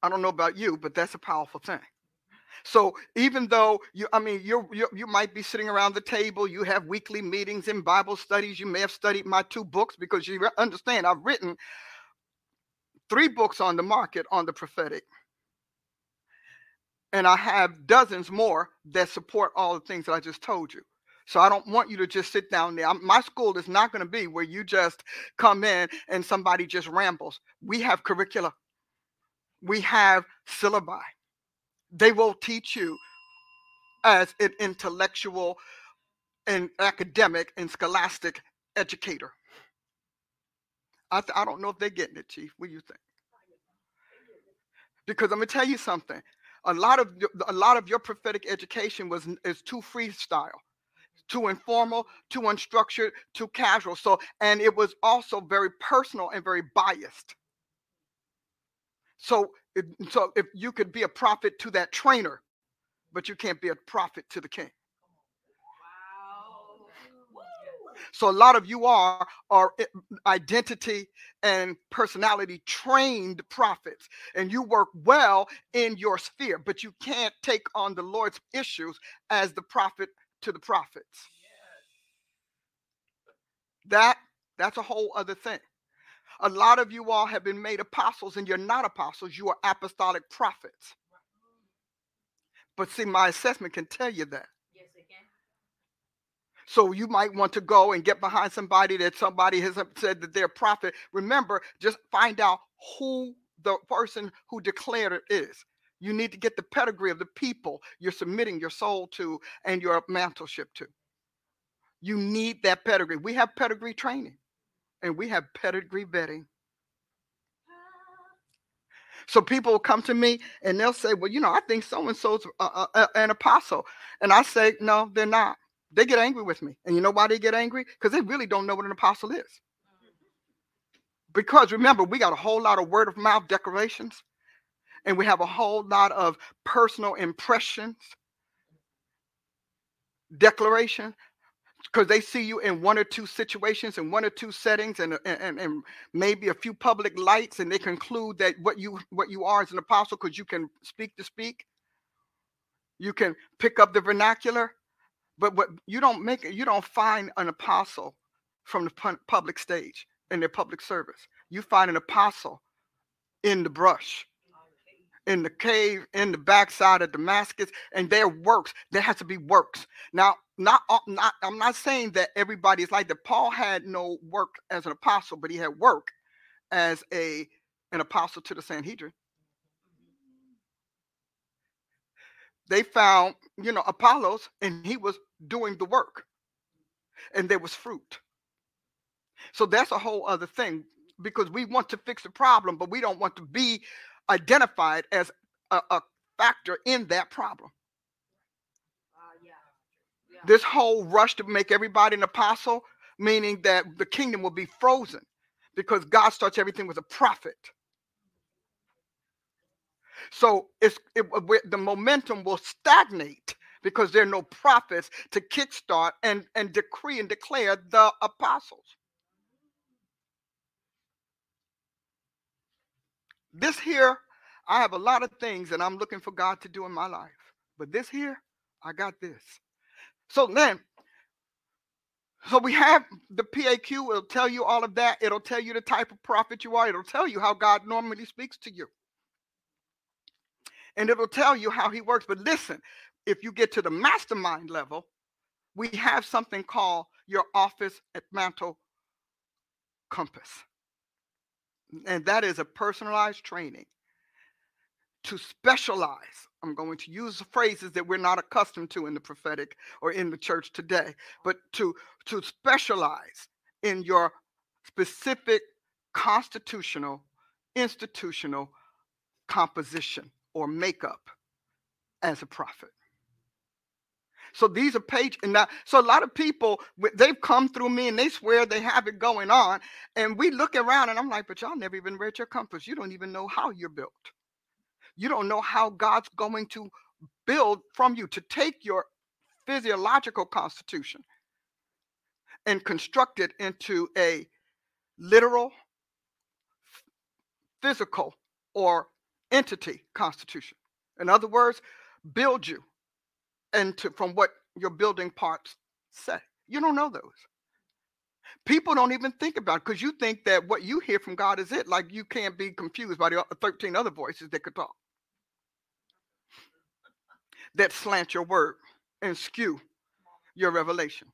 I don't know about you, but that's a powerful thing. So even though you, I mean, you you might be sitting around the table, you have weekly meetings and Bible studies. You may have studied my two books because you understand I've written three books on the market on the prophetic, and I have dozens more that support all the things that I just told you. So I don't want you to just sit down there. my school is not going to be where you just come in and somebody just rambles. We have curricula we have syllabi. They will teach you as an intellectual and academic and scholastic educator. I, I don't know if they're getting it, Chief. What do you think? Because I'm gonna tell you something. A lot of a lot of your prophetic education was is too freestyle, too informal, too unstructured, too casual. So, and it was also very personal and very biased. So, so if you could be a prophet to that trainer, but you can't be a prophet to the king. So a lot of you are are identity and personality trained prophets, and you work well in your sphere, but you can't take on the Lord's issues as the prophet to the prophets. That that's a whole other thing. A lot of you all have been made apostles, and you're not apostles, you are apostolic prophets. But see, my assessment can tell you that. So you might want to go and get behind somebody that somebody has said that they're a prophet. Remember, just find out who the person who declared it is. You need to get the pedigree of the people you're submitting your soul to and your mantleship to. You need that pedigree. We have pedigree training and we have pedigree vetting. So people will come to me and they'll say, "Well, you know, I think so and so's an apostle," and I say, "No, they're not." They get angry with me, and you know why they get angry? Because they really don't know what an apostle is. Because remember, we got a whole lot of word of mouth declarations, and we have a whole lot of personal impressions, declaration because they see you in one or two situations in one or two settings and, and and maybe a few public lights and they conclude that what you what you are is an apostle because you can speak to speak you can pick up the vernacular but what you don't make you don't find an apostle from the public stage in their public service you find an apostle in the brush in the cave in the backside of Damascus, and their works. There has to be works. Now, not not I'm not saying that everybody is like that. Paul had no work as an apostle, but he had work as a an apostle to the Sanhedrin. They found, you know, Apollos, and he was doing the work, and there was fruit. So that's a whole other thing because we want to fix the problem, but we don't want to be identified as a, a factor in that problem. This whole rush to make everybody an apostle, meaning that the kingdom will be frozen because God starts everything with a prophet. So it's it, uh, the momentum will stagnate because there are no prophets to kickstart and, and decree and declare the apostles. This here, I have a lot of things that I'm looking for God to do in my life. But this here, I got this. So then, so we have the PAQ, it'll tell you all of that. It'll tell you the type of prophet you are. It'll tell you how God normally speaks to you. And it'll tell you how he works. But listen, if you get to the mastermind level, we have something called your office at mantle compass. And that is a personalized training to specialize. I'm going to use phrases that we're not accustomed to in the prophetic or in the church today, but to, to specialize in your specific constitutional, institutional composition or makeup as a prophet. So these are page and now so a lot of people they've come through me and they swear they have it going on and we look around and I'm like but y'all never even read your compass you don't even know how you're built you don't know how God's going to build from you to take your physiological constitution and construct it into a literal physical or entity constitution in other words build you and from what your building parts say. You don't know those. People don't even think about it because you think that what you hear from God is it. Like you can't be confused by the uh, 13 other voices that could talk that slant your word and skew your revelation.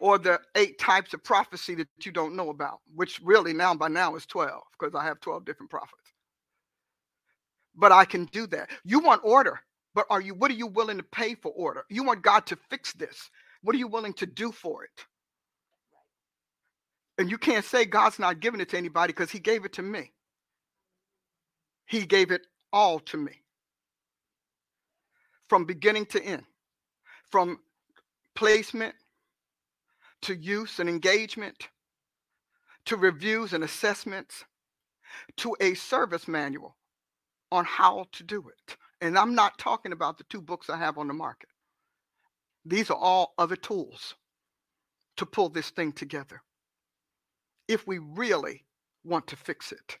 Or the eight types of prophecy that you don't know about, which really now by now is 12 because I have 12 different prophets. But I can do that. You want order. But are you what are you willing to pay for order? You want God to fix this. What are you willing to do for it? And you can't say God's not giving it to anybody because he gave it to me. He gave it all to me. From beginning to end. From placement to use and engagement to reviews and assessments to a service manual on how to do it. And I'm not talking about the two books I have on the market. These are all other tools to pull this thing together if we really want to fix it.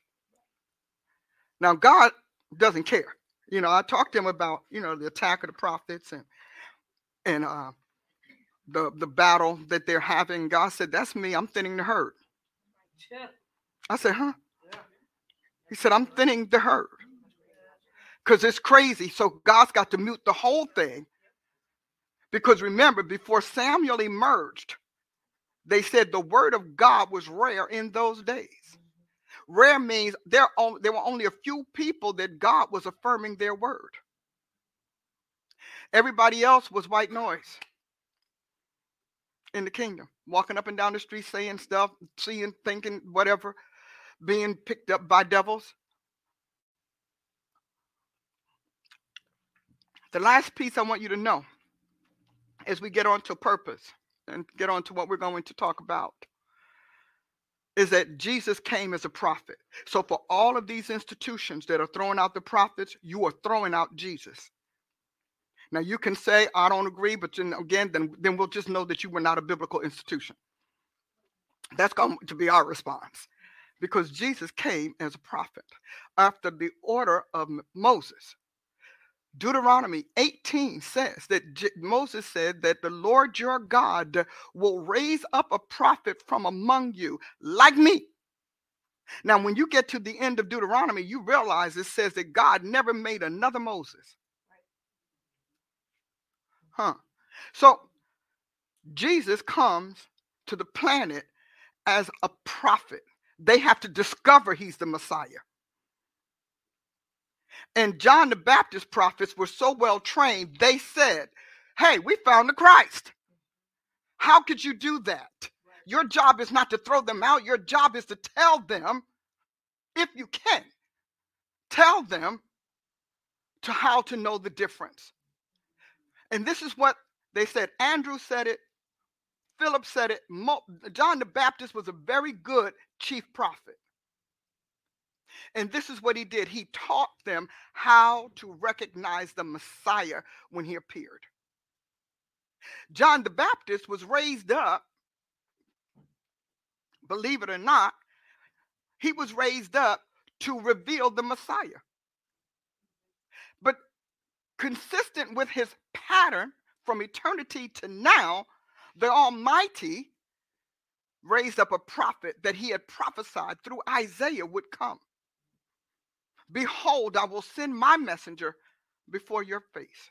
Now, God doesn't care. You know, I talked to him about, you know, the attack of the prophets and and uh, the the battle that they're having. God said, "That's me. I'm thinning the herd." I said, "Huh?" He said, "I'm thinning the herd." Because it's crazy. So God's got to mute the whole thing. Because remember, before Samuel emerged, they said the word of God was rare in those days. Rare means there, there were only a few people that God was affirming their word. Everybody else was white noise in the kingdom, walking up and down the street saying stuff, seeing, thinking, whatever, being picked up by devils. The last piece I want you to know as we get on to purpose and get on to what we're going to talk about is that Jesus came as a prophet. So for all of these institutions that are throwing out the prophets, you are throwing out Jesus. Now you can say I don't agree, but then again, then, then we'll just know that you were not a biblical institution. That's going to be our response. Because Jesus came as a prophet after the order of Moses. Deuteronomy 18 says that J- Moses said that the Lord your God will raise up a prophet from among you like me. Now, when you get to the end of Deuteronomy, you realize it says that God never made another Moses. Huh. So, Jesus comes to the planet as a prophet. They have to discover he's the Messiah. And John the Baptist prophets were so well trained, they said, Hey, we found the Christ. How could you do that? Your job is not to throw them out, your job is to tell them, if you can, tell them to how to know the difference. And this is what they said. Andrew said it, Philip said it. John the Baptist was a very good chief prophet. And this is what he did he taught them how to recognize the Messiah when he appeared. John the Baptist was raised up, believe it or not, he was raised up to reveal the Messiah. But consistent with his pattern from eternity to now, the Almighty raised up a prophet that he had prophesied through Isaiah would come. Behold, I will send my messenger before your face.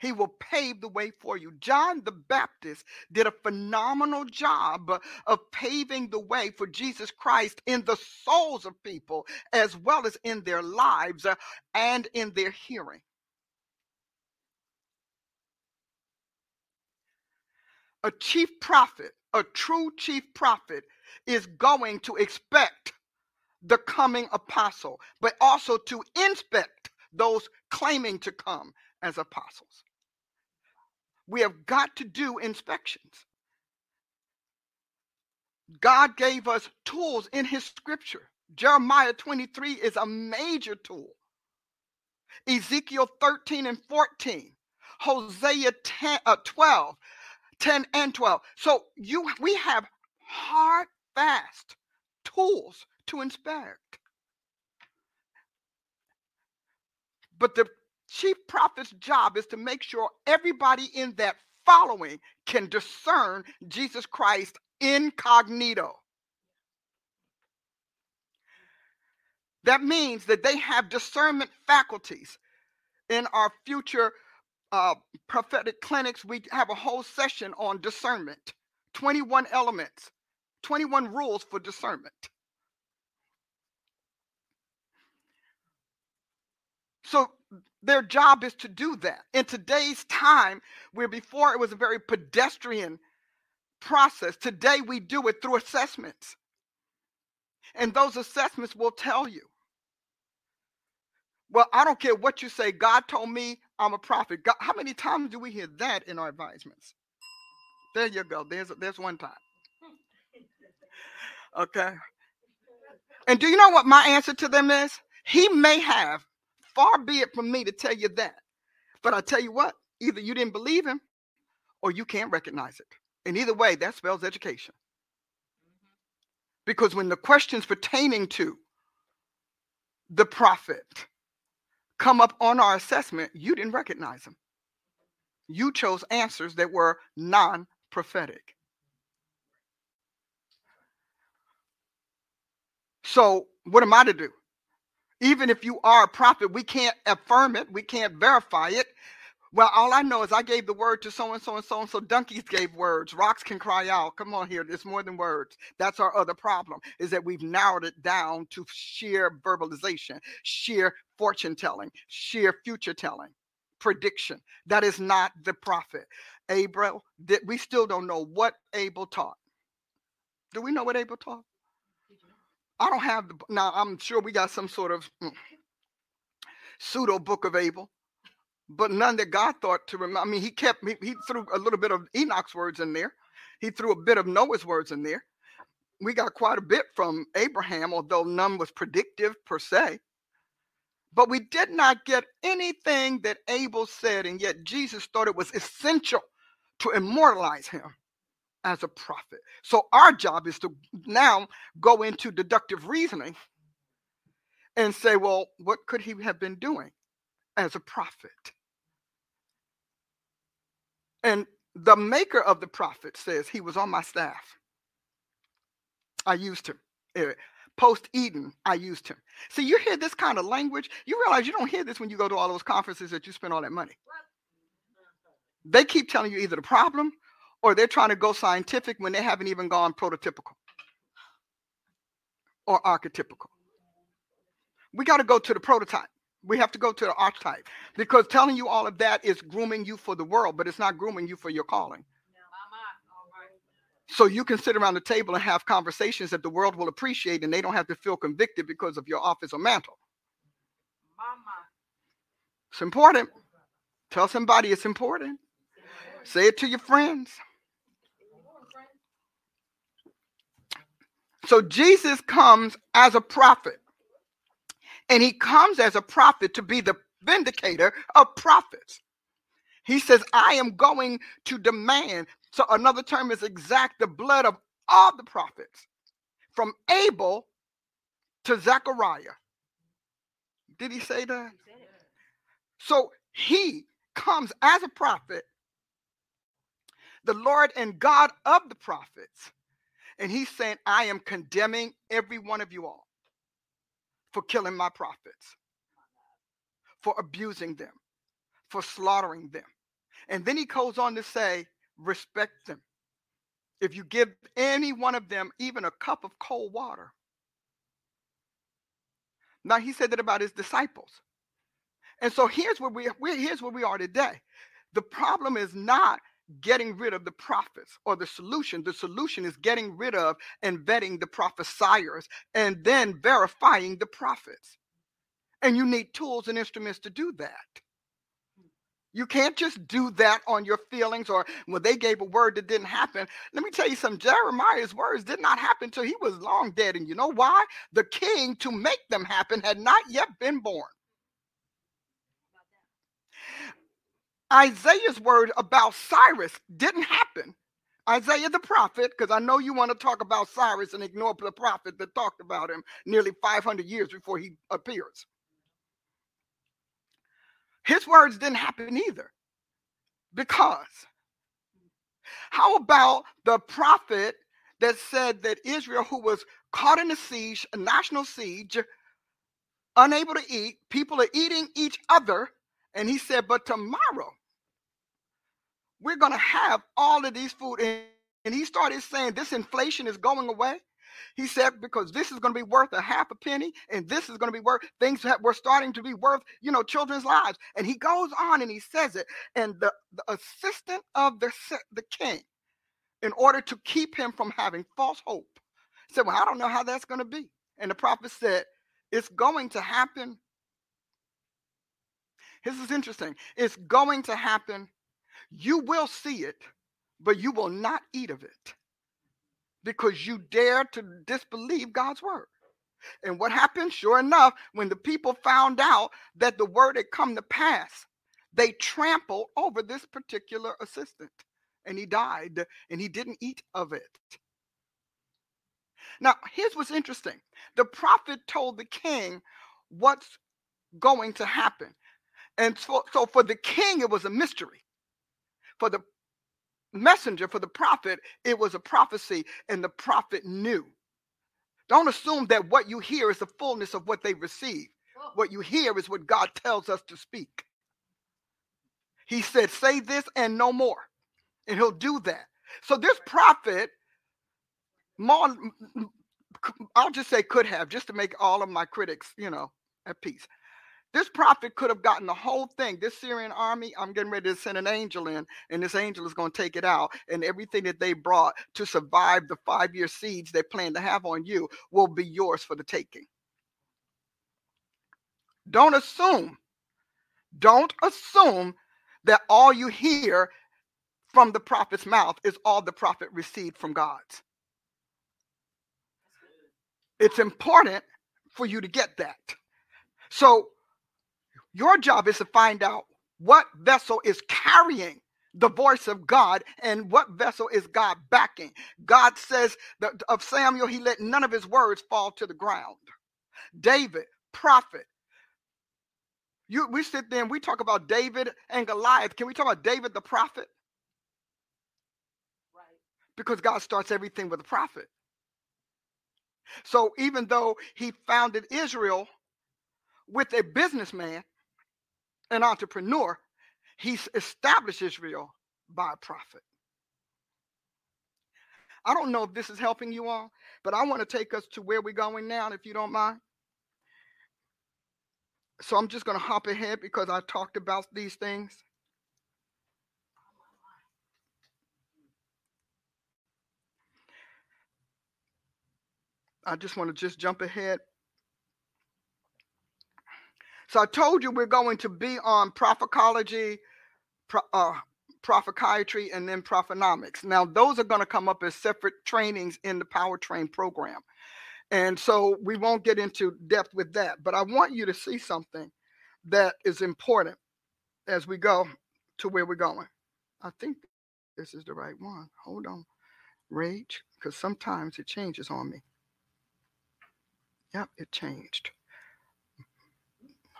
He will pave the way for you. John the Baptist did a phenomenal job of paving the way for Jesus Christ in the souls of people, as well as in their lives uh, and in their hearing. A chief prophet, a true chief prophet, is going to expect the coming apostle, but also to inspect those claiming to come as apostles we have got to do inspections. God gave us tools in his scripture. Jeremiah 23 is a major tool. Ezekiel 13 and 14, Hosea 10, uh, 12, 10 and 12. So you we have hard, fast tools to inspect. But the chief prophet's job is to make sure everybody in that following can discern Jesus Christ incognito. That means that they have discernment faculties. In our future uh, prophetic clinics, we have a whole session on discernment 21 elements, 21 rules for discernment. So their job is to do that. In today's time, where before it was a very pedestrian process, today we do it through assessments. And those assessments will tell you. Well, I don't care what you say. God told me I'm a prophet. God, how many times do we hear that in our advisements? There you go. There's there's one time. Okay. And do you know what my answer to them is? He may have Far be it from me to tell you that. But I tell you what, either you didn't believe him or you can't recognize it. And either way, that spells education. Mm-hmm. Because when the questions pertaining to the prophet come up on our assessment, you didn't recognize them. You chose answers that were non prophetic. So, what am I to do? Even if you are a prophet, we can't affirm it, we can't verify it. Well, all I know is I gave the word to so and so and so and so. Donkeys gave words. Rocks can cry out. Come on here. It's more than words. That's our other problem is that we've narrowed it down to sheer verbalization, sheer fortune telling, sheer future telling, prediction. That is not the prophet. Abel, we still don't know what Abel taught. Do we know what Abel taught? I don't have the now. I'm sure we got some sort of mm, pseudo book of Abel, but none that God thought to remember. I mean, he kept he, he threw a little bit of Enoch's words in there. He threw a bit of Noah's words in there. We got quite a bit from Abraham, although none was predictive per se. But we did not get anything that Abel said, and yet Jesus thought it was essential to immortalize him as a prophet. So our job is to now go into deductive reasoning and say, well, what could he have been doing as a prophet? And the maker of the prophet says he was on my staff. I used him. Eh, Post Eden, I used him. See, you hear this kind of language, you realize you don't hear this when you go to all those conferences that you spend all that money. They keep telling you either the problem or they're trying to go scientific when they haven't even gone prototypical or archetypical. We got to go to the prototype. We have to go to the archetype because telling you all of that is grooming you for the world, but it's not grooming you for your calling. So you can sit around the table and have conversations that the world will appreciate and they don't have to feel convicted because of your office or mantle. It's important. Tell somebody it's important. Say it to your friends. So Jesus comes as a prophet. And he comes as a prophet to be the vindicator of prophets. He says, I am going to demand. So another term is exact the blood of all the prophets, from Abel to Zechariah. Did he say that? So he comes as a prophet, the Lord and God of the prophets and he's saying, I am condemning every one of you all for killing my prophets, for abusing them, for slaughtering them. And then he goes on to say, respect them. If you give any one of them even a cup of cold water. Now he said that about his disciples. And so here's where we here's where we are today. The problem is not getting rid of the prophets or the solution. The solution is getting rid of and vetting the prophesiers and then verifying the prophets. And you need tools and instruments to do that. You can't just do that on your feelings or when they gave a word that didn't happen. Let me tell you something Jeremiah's words did not happen until he was long dead. And you know why? The king to make them happen had not yet been born. Isaiah's word about Cyrus didn't happen. Isaiah the prophet, because I know you want to talk about Cyrus and ignore the prophet that talked about him nearly 500 years before he appears. His words didn't happen either. Because how about the prophet that said that Israel, who was caught in a siege, a national siege, unable to eat, people are eating each other, and he said, But tomorrow we're going to have all of these food. And he started saying this inflation is going away. He said, because this is going to be worth a half a penny, and this is going to be worth things that were starting to be worth, you know, children's lives. And he goes on and he says it. And the, the assistant of the, the king, in order to keep him from having false hope, said, Well, I don't know how that's going to be. And the prophet said, It's going to happen. This is interesting. It's going to happen you will see it, but you will not eat of it because you dare to disbelieve God's word. And what happened? Sure enough, when the people found out that the word had come to pass, they trampled over this particular assistant and he died and he didn't eat of it. Now, here's what's interesting the prophet told the king what's going to happen. And so, so for the king, it was a mystery for the messenger, for the prophet, it was a prophecy, and the prophet knew. Don't assume that what you hear is the fullness of what they receive. What you hear is what God tells us to speak. He said, Say this and no more. And he'll do that. So this prophet, more, I'll just say could have, just to make all of my critics, you know, at peace. This prophet could have gotten the whole thing. This Syrian army, I'm getting ready to send an angel in, and this angel is going to take it out. And everything that they brought to survive the five year siege they plan to have on you will be yours for the taking. Don't assume, don't assume that all you hear from the prophet's mouth is all the prophet received from God's. It's important for you to get that. So your job is to find out what vessel is carrying the voice of God and what vessel is God backing. God says that of Samuel, he let none of his words fall to the ground. David, prophet. You, we sit there and we talk about David and Goliath. Can we talk about David the prophet? Right. Because God starts everything with a prophet. So even though he founded Israel with a businessman, an entrepreneur, he's established Israel by a prophet. I don't know if this is helping you all, but I want to take us to where we're going now, if you don't mind. So I'm just going to hop ahead because I talked about these things. I just want to just jump ahead so I told you we're going to be on prophecology, pro, uh, and then prophenomics. Now, those are going to come up as separate trainings in the powertrain program. And so we won't get into depth with that. But I want you to see something that is important as we go to where we're going. I think this is the right one. Hold on. Rage, because sometimes it changes on me. Yep, it changed.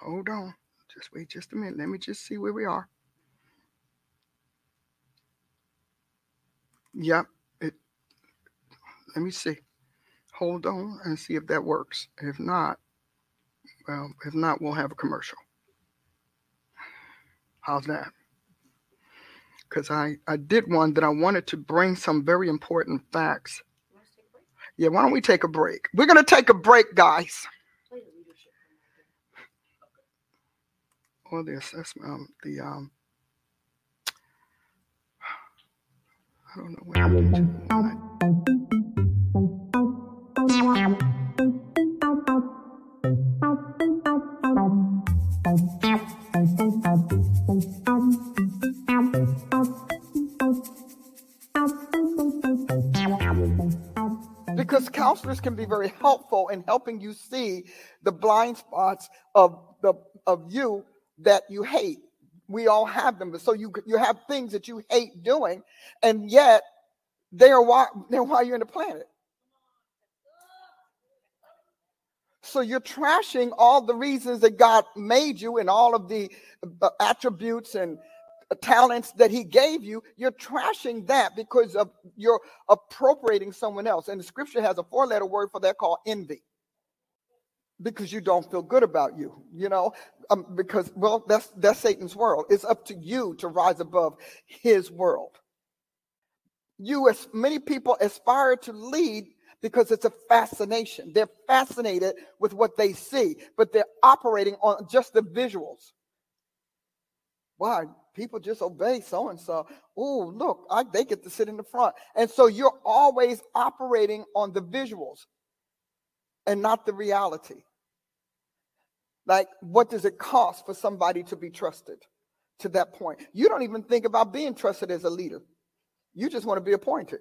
Hold on. Just wait just a minute. Let me just see where we are. Yep. It let me see. Hold on and see if that works. If not, well, if not, we'll have a commercial. How's that? because I, I did one that I wanted to bring some very important facts. Yeah, why don't we take a break? We're going to take a break, guys. Well, this that's um the um I don't know what. because counselors can be very helpful in helping you see the blind spots of the of you that you hate we all have them so you you have things that you hate doing and yet they are why they're why you're in the planet so you're trashing all the reasons that god made you and all of the uh, attributes and talents that he gave you, you're trashing that because of you're appropriating someone else. And the scripture has a four letter word for that called envy. Because you don't feel good about you, you know, um, because well, that's that's Satan's world. It's up to you to rise above his world. You, as many people, aspire to lead because it's a fascination. They're fascinated with what they see, but they're operating on just the visuals. Why? people just obey so and so. Oh, look, I, they get to sit in the front. And so you're always operating on the visuals and not the reality. Like, what does it cost for somebody to be trusted to that point? You don't even think about being trusted as a leader, you just want to be appointed.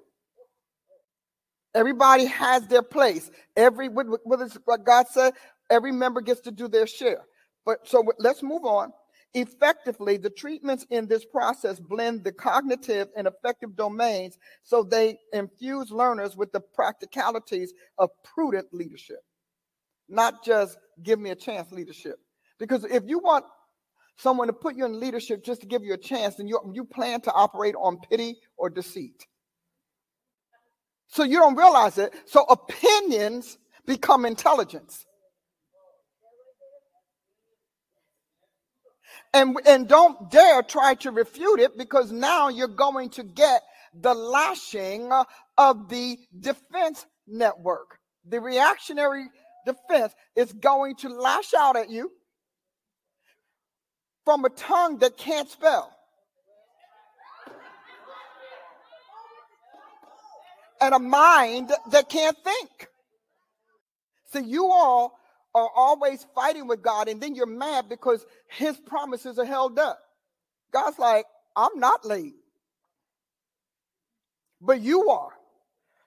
Everybody has their place. Every what, is, what God said, every member gets to do their share. But so let's move on. Effectively, the treatments in this process blend the cognitive and affective domains so they infuse learners with the practicalities of prudent leadership, not just give me a chance leadership. Because if you want someone to put you in leadership just to give you a chance, then you, you plan to operate on pity or deceit. So you don't realize it. So opinions become intelligence. And, and don't dare try to refute it because now you're going to get the lashing of the defense network. The reactionary defense is going to lash out at you from a tongue that can't spell. And a mind that can't think. So you all are always fighting with God and then you're mad because his promises are held up. God's like, I'm not late. But you are.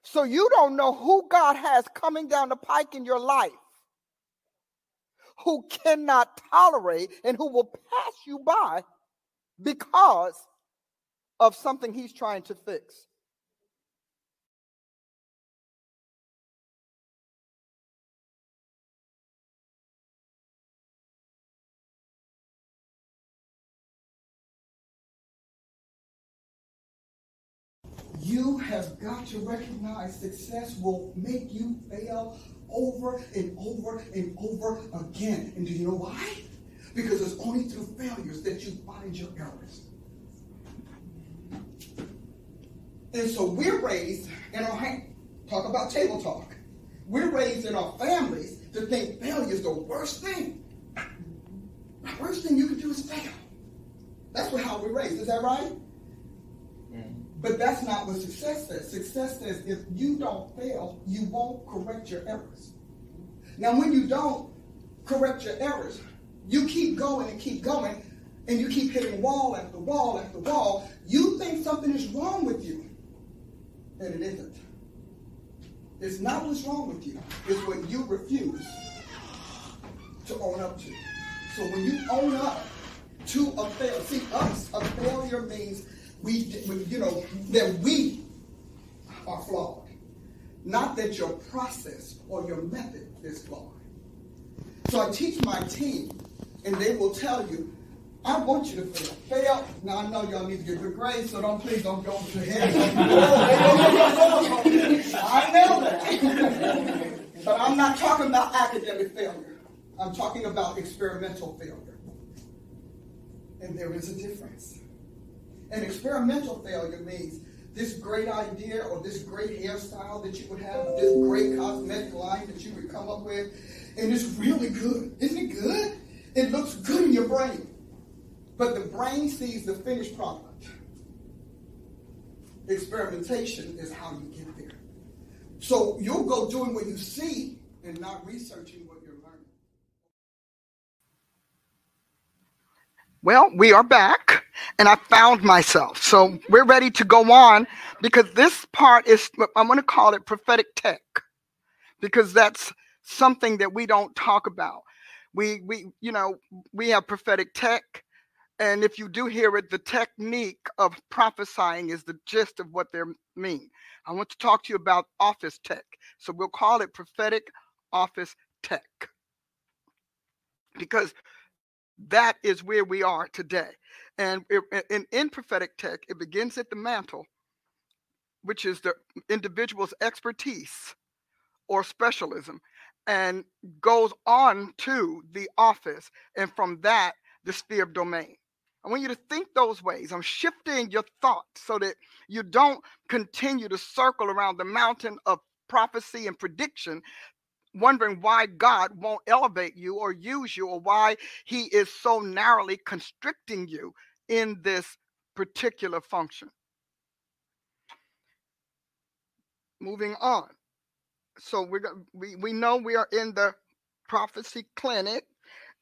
So you don't know who God has coming down the pike in your life who cannot tolerate and who will pass you by because of something he's trying to fix. You have got to recognize success will make you fail over and over and over again. And do you know why? Because it's only through failures that you find your errors. And so we're raised in our talk about table talk. We're raised in our families to think failure is the worst thing. The worst thing you can do is fail. That's how we're raised. Is that right? Mm-hmm. But that's not what success says. Success says if you don't fail, you won't correct your errors. Now, when you don't correct your errors, you keep going and keep going, and you keep hitting wall after wall after wall. You think something is wrong with you, and it isn't. It's not what's wrong with you, it's what you refuse to own up to. So when you own up to a failure, see, us, a failure means we, you know, that we are flawed. Not that your process or your method is flawed. So I teach my team, and they will tell you, I want you to fail. Fail. Now I know y'all need to get good grades, so don't please don't go to head. I know that. but I'm not talking about academic failure. I'm talking about experimental failure. And there is a difference. An experimental failure means this great idea or this great hairstyle that you would have, this great cosmetic line that you would come up with, and it's really good. Isn't it good? It looks good in your brain. But the brain sees the finished product. Experimentation is how you get there. So you'll go doing what you see and not researching what you're learning. Well, we are back and I found myself. So we're ready to go on because this part is, I'm going to call it prophetic tech because that's something that we don't talk about. We, we, you know, we have prophetic tech. And if you do hear it, the technique of prophesying is the gist of what they mean. I want to talk to you about office tech. So we'll call it prophetic office tech because that is where we are today. And in, in prophetic tech, it begins at the mantle, which is the individual's expertise or specialism, and goes on to the office, and from that, the sphere of domain. I want you to think those ways. I'm shifting your thoughts so that you don't continue to circle around the mountain of prophecy and prediction wondering why God won't elevate you or use you or why he is so narrowly constricting you in this particular function. Moving on. So we we we know we are in the prophecy clinic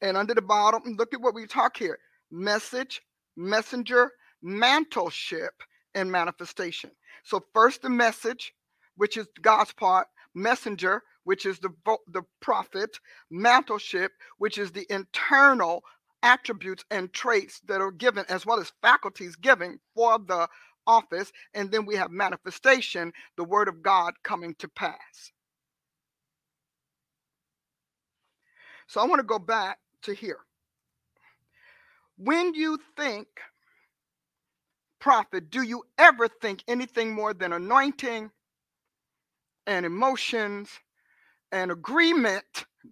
and under the bottom look at what we talk here. Message, messenger, mantleship and manifestation. So first the message, which is God's part, messenger, which is the, the prophet, mantleship, which is the internal attributes and traits that are given, as well as faculties given for the office. And then we have manifestation, the word of God coming to pass. So I want to go back to here. When you think prophet, do you ever think anything more than anointing and emotions and agreement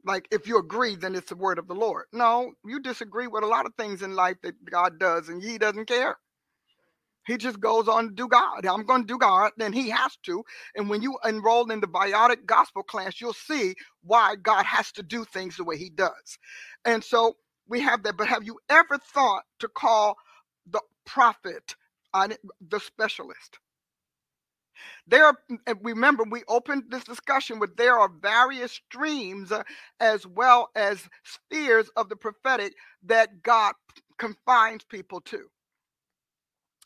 like if you agree then it's the word of the lord. No you disagree with a lot of things in life that god does and he doesn't care. He just goes on to do god. I'm going to do god and he has to. And when you enroll in the biotic gospel class you'll see why god has to do things the way he does. And so we have that but have you ever thought to call the prophet uh, the specialist there are, remember, we opened this discussion with there are various streams uh, as well as spheres of the prophetic that God confines people to.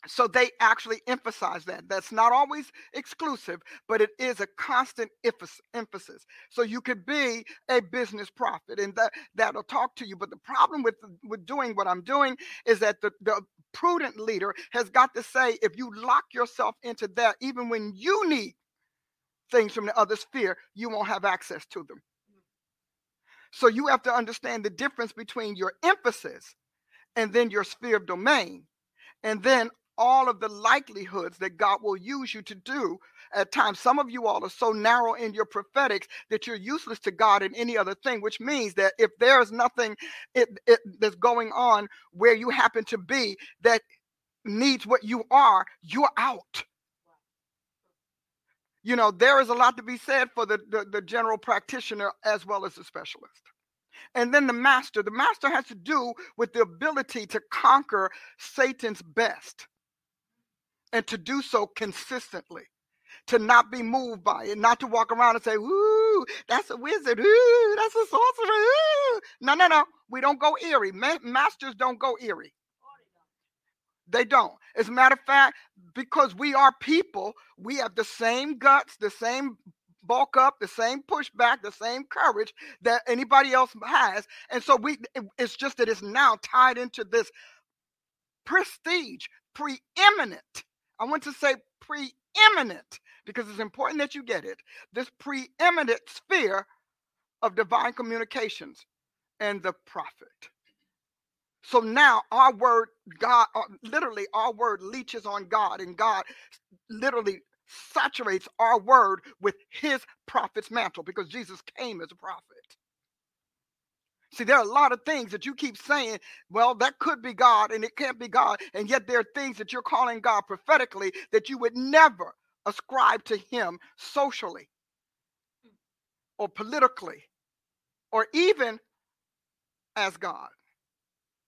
So they actually emphasize that. That's not always exclusive, but it is a constant emphasis. So you could be a business prophet and that, that'll talk to you. But the problem with, with doing what I'm doing is that the, the prudent leader has got to say, if you lock yourself into that, even when you need things from the other sphere, you won't have access to them. So you have to understand the difference between your emphasis and then your sphere of domain. And then all of the likelihoods that God will use you to do at times. Some of you all are so narrow in your prophetics that you're useless to God in any other thing, which means that if there's nothing it, it, that's going on where you happen to be that needs what you are, you're out. You know, there is a lot to be said for the, the, the general practitioner as well as the specialist. And then the master. The master has to do with the ability to conquer Satan's best and to do so consistently. To not be moved by it, not to walk around and say, Ooh, that's a wizard. Ooh, that's a sorcerer. Ooh. No, no, no. We don't go eerie. Ma- masters don't go eerie. They don't. As a matter of fact, because we are people, we have the same guts, the same bulk up, the same pushback, the same courage that anybody else has. And so we it's just that it's now tied into this prestige, preeminent I want to say preeminent because it's important that you get it. This preeminent sphere of divine communications and the prophet. So now our word, God, uh, literally, our word leeches on God, and God literally saturates our word with his prophet's mantle because Jesus came as a prophet. See, there are a lot of things that you keep saying, well, that could be God and it can't be God. And yet there are things that you're calling God prophetically that you would never ascribe to Him socially hmm. or politically or even as God.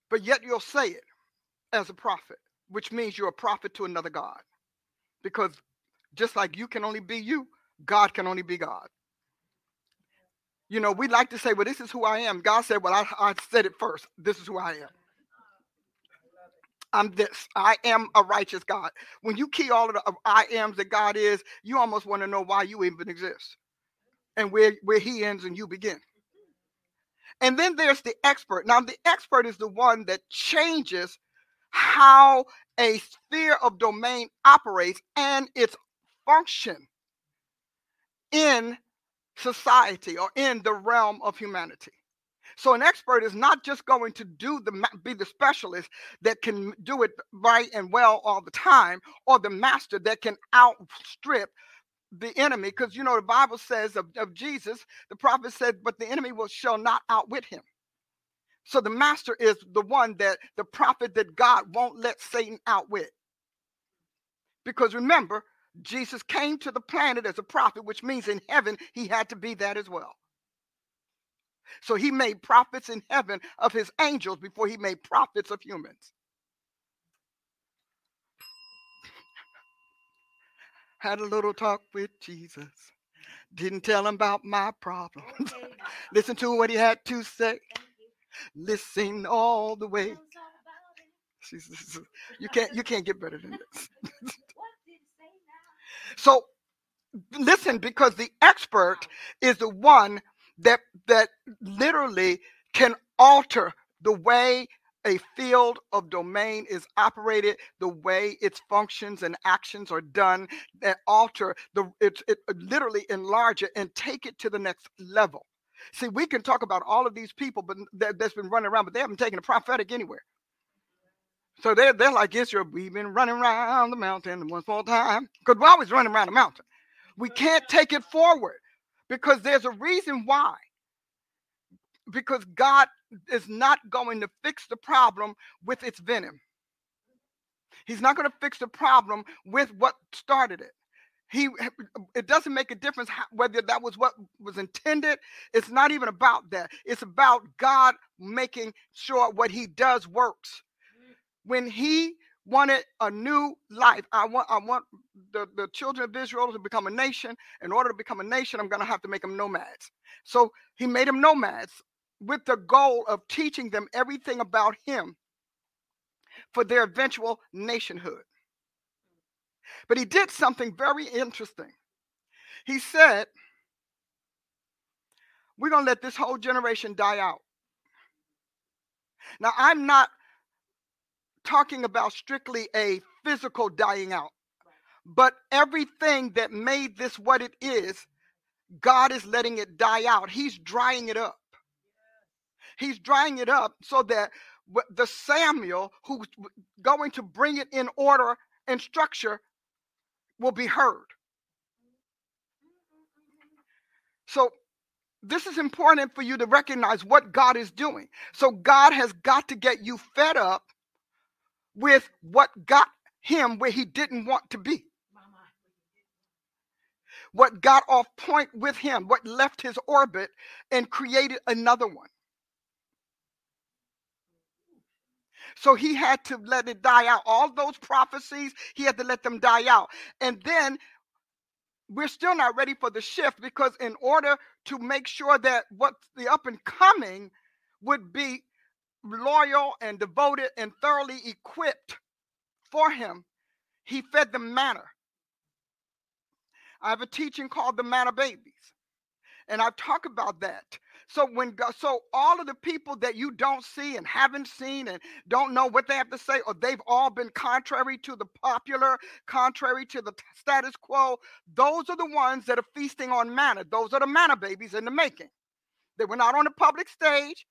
But yet you'll say it as a prophet, which means you're a prophet to another God. Because just like you can only be you, God can only be God. You know, we like to say, well, this is who I am. God said, well, I, I said it first. This is who I am. I'm this. I am a righteous God. When you key all of the uh, I ams that God is, you almost want to know why you even exist and where, where he ends and you begin. And then there's the expert. Now, the expert is the one that changes how a sphere of domain operates and its function in society or in the realm of humanity. So an expert is not just going to do the be the specialist that can do it right and well all the time, or the master that can outstrip the enemy. Because you know the Bible says of, of Jesus, the prophet said, "But the enemy will shall not outwit him." So the master is the one that the prophet that God won't let Satan outwit. Because remember, Jesus came to the planet as a prophet, which means in heaven he had to be that as well. So he made prophets in heaven of his angels before he made prophets of humans. Had a little talk with Jesus. Didn't tell him about my problems. Listen to what he had to say. Listen all the way. You can't you can't get better than this. So listen, because the expert is the one that that literally can alter the way a field of domain is operated, the way its functions and actions are done, that alter the it, it literally enlarge it and take it to the next level. See, we can talk about all of these people, but that, that's been running around, but they haven't taken a prophetic anywhere. So they're, they're like Israel. We've been running around the mountain one more time because we're always running around the mountain. We can't take it forward because there's a reason why. Because God is not going to fix the problem with its venom. He's not going to fix the problem with what started it. He it doesn't make a difference whether that was what was intended. It's not even about that. It's about God making sure what he does works when he wanted a new life. I want I want the, the children of Israel to become a nation. In order to become a nation, I'm going to have to make them nomads. So he made them nomads with the goal of teaching them everything about him for their eventual nationhood. But he did something very interesting. He said, We're going to let this whole generation die out. Now, I'm not talking about strictly a physical dying out. But everything that made this what it is, God is letting it die out. He's drying it up. He's drying it up so that the Samuel who's going to bring it in order and structure will be heard. So, this is important for you to recognize what God is doing. So, God has got to get you fed up with what got him where he didn't want to be. What got off point with him, what left his orbit and created another one. So he had to let it die out. All those prophecies, he had to let them die out. And then we're still not ready for the shift because, in order to make sure that what's the up and coming would be loyal and devoted and thoroughly equipped for him, he fed them manna. I have a teaching called the manna babies, and I've talked about that. So when so all of the people that you don't see and haven't seen and don't know what they have to say, or they've all been contrary to the popular, contrary to the status quo, those are the ones that are feasting on manna. Those are the manna babies in the making. They were not on the public stage.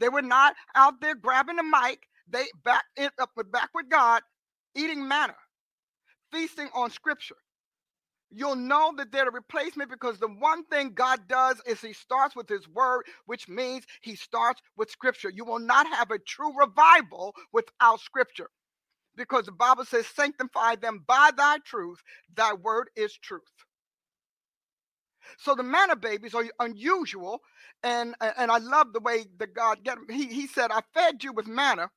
They were not out there grabbing the mic. They back it up with back with God, eating manna, feasting on scripture. You'll know that they're a replacement because the one thing God does is He starts with His word, which means He starts with Scripture. You will not have a true revival without Scripture because the Bible says, Sanctify them by thy truth, thy word is truth. So the manna babies are unusual, and and I love the way that God get. He he said, I fed you with manna,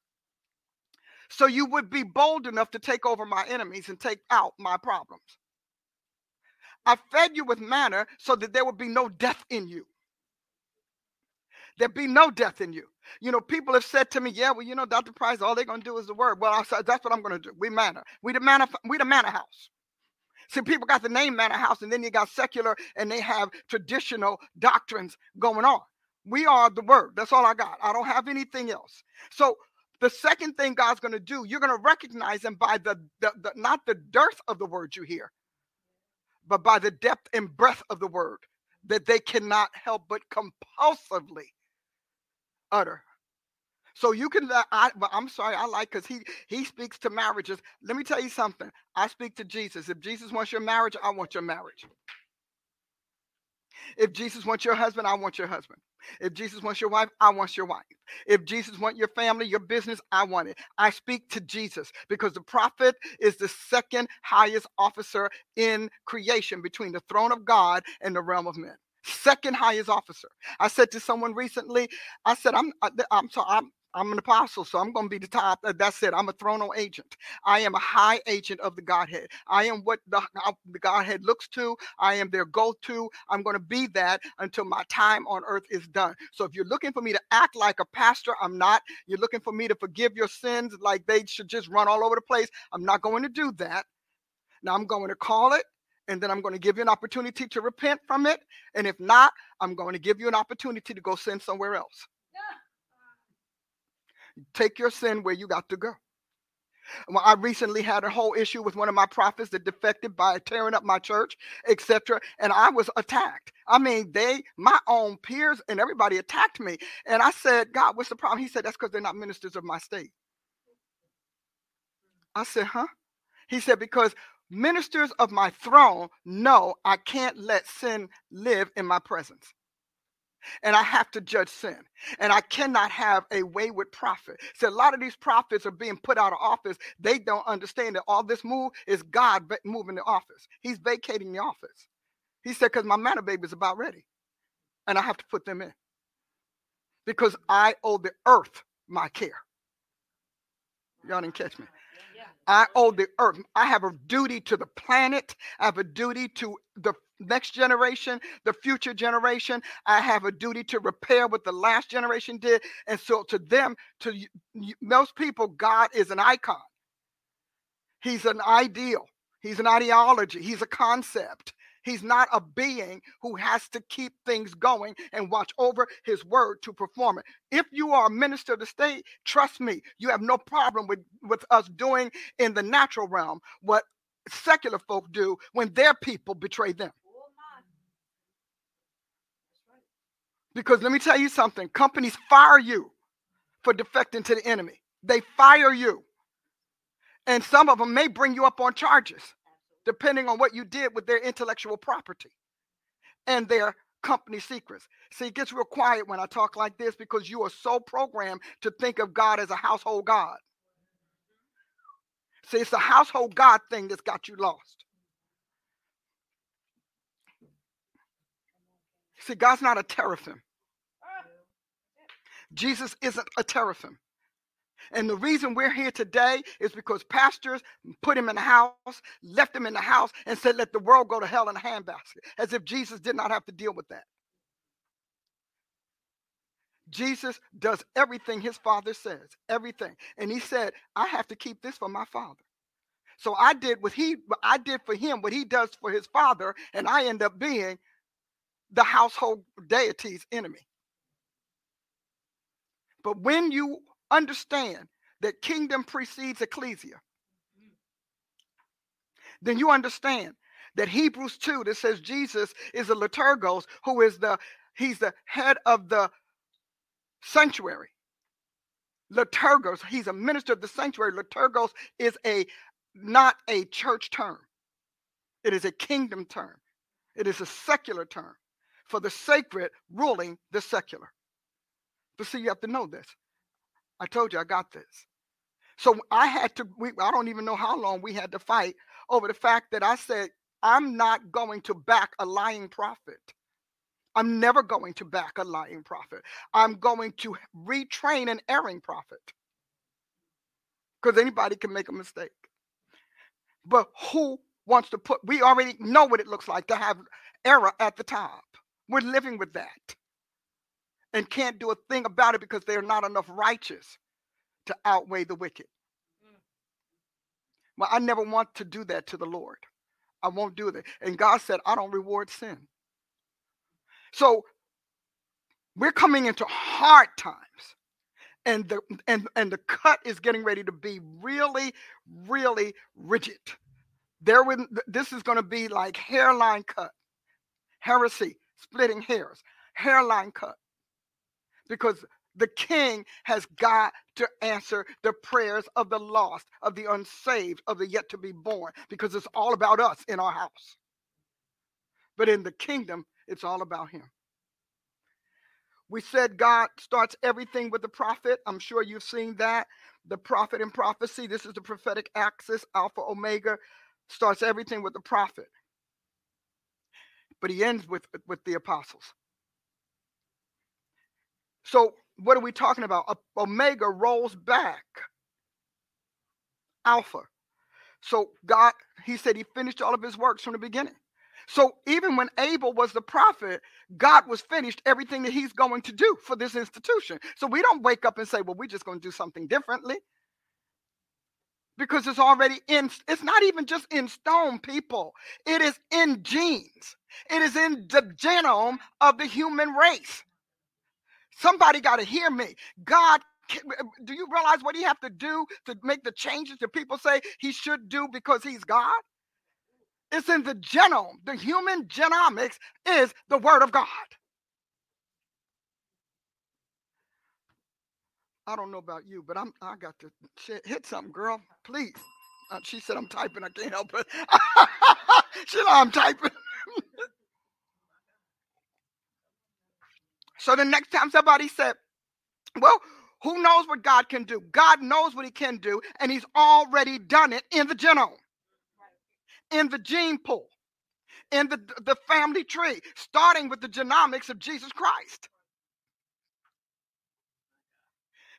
so you would be bold enough to take over my enemies and take out my problems. I fed you with manna so that there would be no death in you. There'd be no death in you. You know, people have said to me, "Yeah, well, you know, Dr. Price, all they're gonna do is the word." Well, I said, "That's what I'm gonna do. We manna. We the manna. We the manna house." See, people got the name manna house, and then you got secular, and they have traditional doctrines going on. We are the word. That's all I got. I don't have anything else. So the second thing God's going to do, you're going to recognize them by the, the, the, not the dearth of the word you hear, but by the depth and breadth of the word that they cannot help but compulsively utter. So you can. Uh, I, I'm sorry. I like because he he speaks to marriages. Let me tell you something. I speak to Jesus. If Jesus wants your marriage, I want your marriage. If Jesus wants your husband, I want your husband. If Jesus wants your wife, I want your wife. If Jesus wants your family, your business, I want it. I speak to Jesus because the prophet is the second highest officer in creation between the throne of God and the realm of men. Second highest officer. I said to someone recently, I said, I'm uh, I'm sorry, I'm I'm an apostle, so I'm going to be the top. That's it. I'm a thronal agent. I am a high agent of the Godhead. I am what the, the Godhead looks to. I am their go to. I'm going to be that until my time on earth is done. So if you're looking for me to act like a pastor, I'm not. You're looking for me to forgive your sins like they should just run all over the place. I'm not going to do that. Now I'm going to call it and then I'm going to give you an opportunity to repent from it. And if not, I'm going to give you an opportunity to go sin somewhere else. Take your sin where you got to go. Well, I recently had a whole issue with one of my prophets that defected by tearing up my church, etc. And I was attacked. I mean, they, my own peers, and everybody attacked me. And I said, God, what's the problem? He said, That's because they're not ministers of my state. I said, Huh? He said, Because ministers of my throne know I can't let sin live in my presence and I have to judge sin. And I cannot have a wayward prophet. So a lot of these prophets are being put out of office. They don't understand that all this move is God moving the office. He's vacating the office. He said, because my manna baby is about ready. And I have to put them in. Because I owe the earth my care. Y'all didn't catch me. I owe the earth. I have a duty to the planet. I have a duty to the next generation, the future generation. I have a duty to repair what the last generation did. And so to them, to most people, God is an icon. He's an ideal. He's an ideology. He's a concept. He's not a being who has to keep things going and watch over his word to perform it. If you are a minister of the state, trust me, you have no problem with, with us doing in the natural realm what secular folk do when their people betray them. Because let me tell you something companies fire you for defecting to the enemy, they fire you. And some of them may bring you up on charges, depending on what you did with their intellectual property and their company secrets. See, it gets real quiet when I talk like this because you are so programmed to think of God as a household God. See, it's a household God thing that's got you lost. See, God's not a teraphim. Ah. Jesus isn't a teraphim. And the reason we're here today is because pastors put him in the house, left him in the house, and said, Let the world go to hell in a handbasket, as if Jesus did not have to deal with that. Jesus does everything his father says, everything. And he said, I have to keep this for my father. So I did what he I did for him what he does for his father, and I end up being the household deity's enemy. But when you understand that kingdom precedes ecclesia, then you understand that Hebrews 2 that says Jesus is a liturgos who is the he's the head of the sanctuary. Liturgos, he's a minister of the sanctuary. Liturgos is a not a church term. It is a kingdom term, it is a secular term for the sacred ruling the secular. But see, you have to know this. I told you I got this. So I had to, we, I don't even know how long we had to fight over the fact that I said, I'm not going to back a lying prophet. I'm never going to back a lying prophet. I'm going to retrain an erring prophet. Because anybody can make a mistake. But who wants to put, we already know what it looks like to have error at the top. We're living with that and can't do a thing about it because there are not enough righteous to outweigh the wicked. Mm. Well, I never want to do that to the Lord. I won't do that. And God said, I don't reward sin. So we're coming into hard times. And the and and the cut is getting ready to be really, really rigid. There with this is going to be like hairline cut, heresy, splitting hairs, hairline cut. Because the king has got to answer the prayers of the lost, of the unsaved, of the yet to be born, because it's all about us in our house. But in the kingdom, it's all about him. We said God starts everything with the prophet. I'm sure you've seen that. The prophet and prophecy. This is the prophetic axis, Alpha, Omega, starts everything with the prophet. But he ends with, with the apostles. So, what are we talking about? Omega rolls back Alpha. So, God, he said he finished all of his works from the beginning. So even when Abel was the prophet, God was finished everything that he's going to do for this institution. So we don't wake up and say, well, we're just going to do something differently. Because it's already in, it's not even just in stone, people. It is in genes. It is in the genome of the human race. Somebody got to hear me. God uh, do you realize what he have to do to make the changes that people say he should do because he's God? It's in the genome. The human genomics is the word of God. I don't know about you, but I'm I got to hit something, girl. Please. Uh, she said I'm typing. I can't help it. she know I'm typing. so the next time somebody said, "Well, who knows what God can do? God knows what He can do, and He's already done it in the genome." in the gene pool, in the, the family tree, starting with the genomics of Jesus Christ.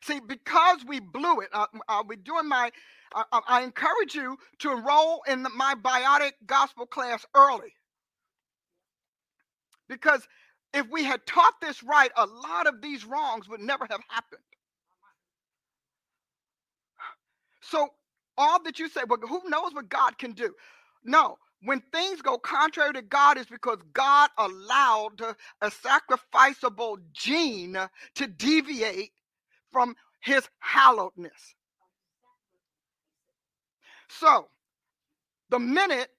See, because we blew it, uh, uh, we're doing my, uh, uh, I encourage you to enroll in the, my biotic gospel class early. Because if we had taught this right, a lot of these wrongs would never have happened. So, all that you say, well, who knows what God can do? No, when things go contrary to God, is because God allowed a sacrificable gene to deviate from his hallowedness. So, the minute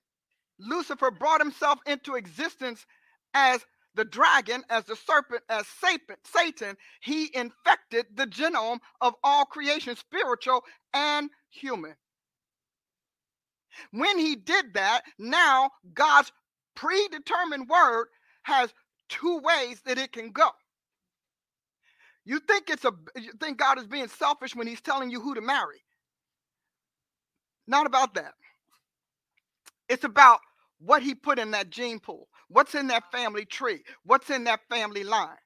Lucifer brought himself into existence as the dragon, as the serpent, as Satan, he infected the genome of all creation, spiritual and human. When he did that, now God's predetermined word has two ways that it can go. You think it's a you think God is being selfish when he's telling you who to marry. Not about that. It's about what he put in that gene pool. What's in that family tree? What's in that family line?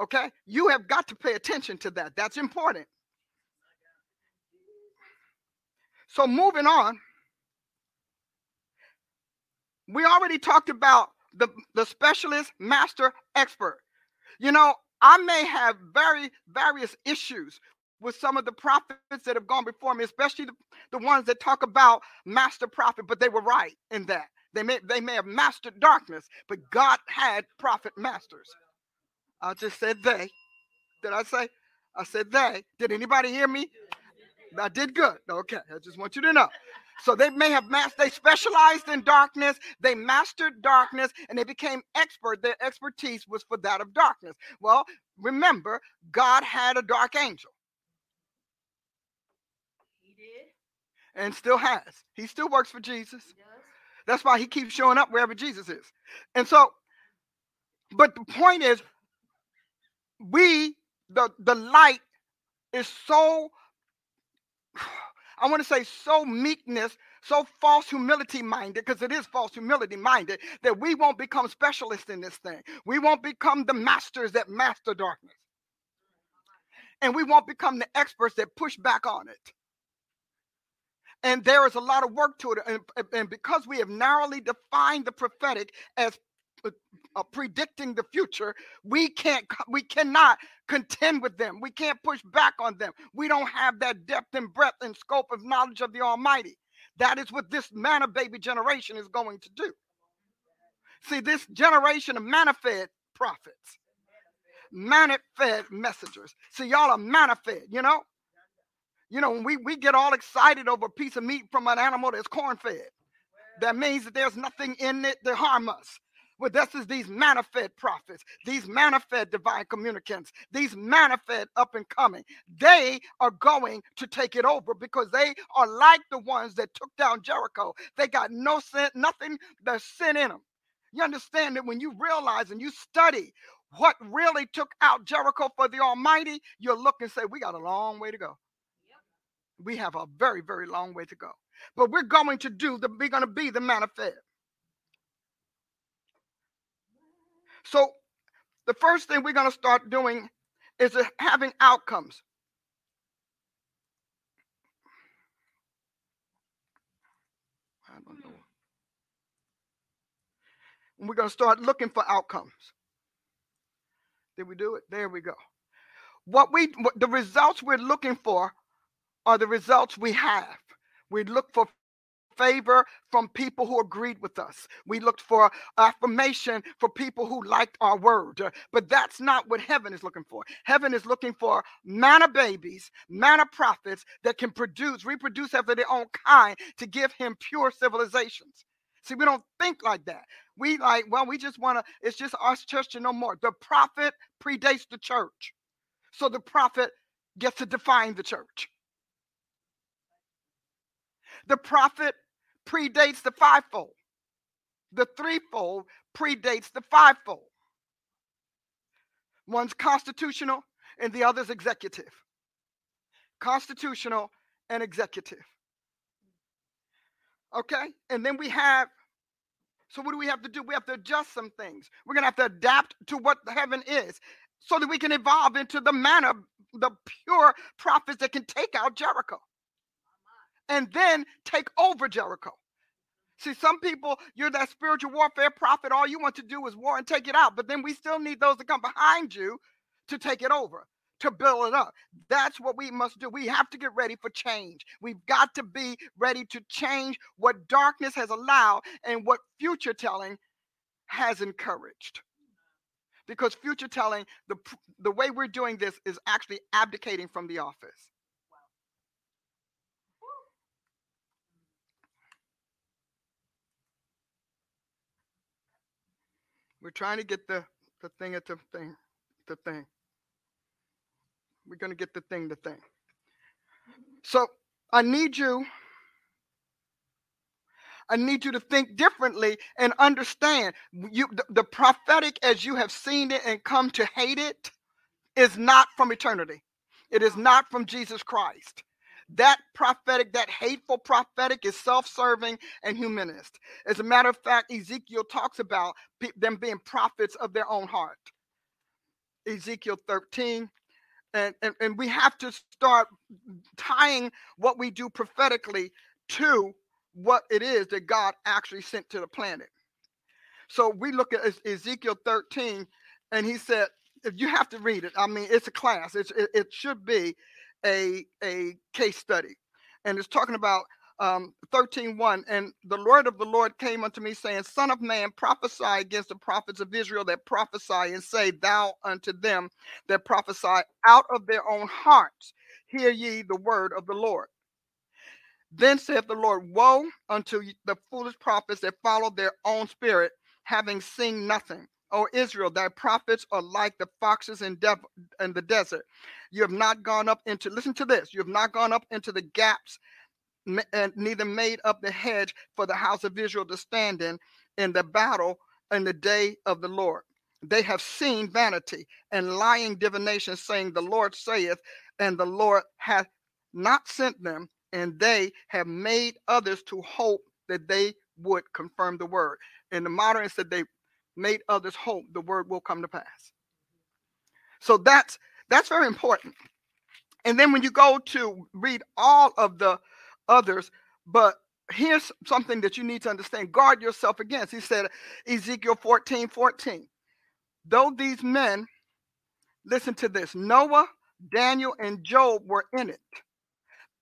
Okay? You have got to pay attention to that. That's important. So moving on, we already talked about the, the specialist, master, expert. You know, I may have very various issues with some of the prophets that have gone before me, especially the, the ones that talk about master prophet, but they were right in that. They may they may have mastered darkness, but God had prophet masters. I just said they. Did I say? I said they. Did anybody hear me? I did good. Okay, I just want you to know. So they may have mastered, they specialized in darkness, they mastered darkness, and they became expert. Their expertise was for that of darkness. Well, remember, God had a dark angel. He did. And still has. He still works for Jesus. That's why he keeps showing up wherever Jesus is. And so, but the point is, we, the, the light is so, I want to say, so meekness, so false humility minded, because it is false humility minded, that we won't become specialists in this thing. We won't become the masters that master darkness. And we won't become the experts that push back on it. And there is a lot of work to it. And, and because we have narrowly defined the prophetic as uh, uh, predicting the future, we can't, we cannot contend with them. We can't push back on them. We don't have that depth and breadth and scope of knowledge of the Almighty. That is what this manna baby generation is going to do. See, this generation of manna fed prophets, manna fed messengers. See, y'all are manna fed, you know? You know, when we, we get all excited over a piece of meat from an animal that's corn fed. That means that there's nothing in it to harm us. Well, this is these manna-fed prophets, these manna-fed divine communicants, these manna-fed up and coming. They are going to take it over because they are like the ones that took down Jericho. They got no sin, nothing there's sin in them. You understand that when you realize and you study what really took out Jericho for the Almighty, you'll look and say, We got a long way to go we have a very, very long way to go. But we're going to do the, we're going to be the manna fed. So the first thing we're going to start doing is having outcomes. I don't know. We're going to start looking for outcomes. Did we do it? There we go. What we what the results we're looking for are the results we have. We look for favor from people who agreed with us. We looked for affirmation for people who liked our word. But that's not what heaven is looking for. Heaven is looking for manna babies, manna prophets that can produce, reproduce after their own kind to give him pure civilizations. See, we don't think like that. We like, well, we just want to, it's just us church to no more. The prophet predates the church. So the prophet gets to define the church. The prophet predates the fivefold. The threefold predates the fivefold. One's constitutional and the other's executive. Constitutional and executive. Okay? And then we have, so what do we have to do? We have to adjust some things. We're going to have to adapt to what heaven is so that we can evolve into the manner, the pure prophets that can take out Jericho and then take over Jericho. See, some people, you're that spiritual warfare prophet. All you want to do is war and take it out. But then we still need those to come behind you to take it over, to build it up. That's what we must do. We have to get ready for change. We've got to be ready to change what darkness has allowed and what future telling has encouraged. Because future telling, the, the way we're doing this is actually abdicating from the office. We're trying to get the, the thing at the thing, the thing. We're going to get the thing, the thing. So I need you. I need you to think differently and understand you the, the prophetic as you have seen it and come to hate it is not from eternity. It is not from Jesus Christ. That prophetic, that hateful prophetic is self serving and humanist. As a matter of fact, Ezekiel talks about them being prophets of their own heart. Ezekiel 13. And, and, and we have to start tying what we do prophetically to what it is that God actually sent to the planet. So we look at Ezekiel 13, and he said, if you have to read it, I mean, it's a class. It's, it, it should be a, a case study. And it's talking about um, 13 1 and the lord of the lord came unto me saying son of man prophesy against the prophets of israel that prophesy and say thou unto them that prophesy out of their own hearts hear ye the word of the lord then saith the lord woe unto the foolish prophets that follow their own spirit having seen nothing O Israel, thy prophets are like the foxes in, in the desert. You have not gone up into, listen to this, you have not gone up into the gaps and neither made up the hedge for the house of Israel to stand in in the battle in the day of the Lord. They have seen vanity and lying divination, saying, The Lord saith, and the Lord hath not sent them, and they have made others to hope that they would confirm the word. In the modern, said they made others hope the word will come to pass. So that's that's very important. And then when you go to read all of the others, but here's something that you need to understand guard yourself against. He said, Ezekiel 14 14. Though these men, listen to this Noah, Daniel, and Job were in it,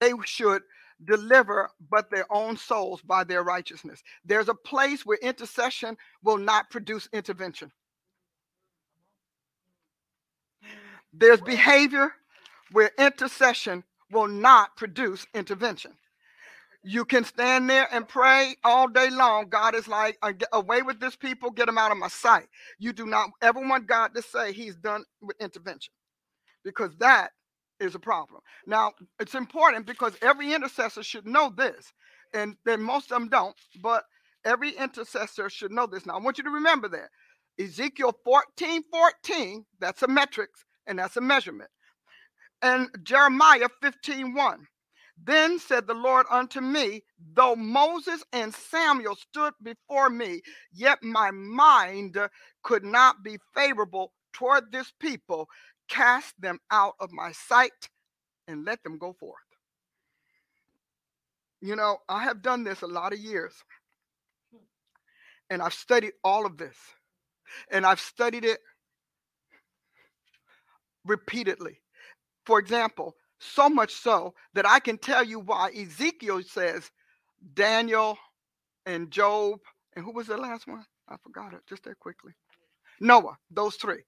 they should deliver but their own souls by their righteousness. There's a place where intercession will not produce intervention. There's behavior where intercession will not produce intervention. You can stand there and pray all day long. God is like, uh, away with this people, get them out of my sight. You do not ever want God to say he's done with intervention because that is a problem. Now, it's important because every intercessor should know this, and then most of them don't, but every intercessor should know this. Now, I want you to remember that. Ezekiel 14 14, that's a metrics and that's a measurement. And Jeremiah 15 1. Then said the Lord unto me, Though Moses and Samuel stood before me, yet my mind could not be favorable toward this people. Cast them out of my sight and let them go forth. You know, I have done this a lot of years, and I've studied all of this, and I've studied it repeatedly. For example, so much so that I can tell you why Ezekiel says Daniel and Job, and who was the last one? I forgot it just that quickly. Noah, those three.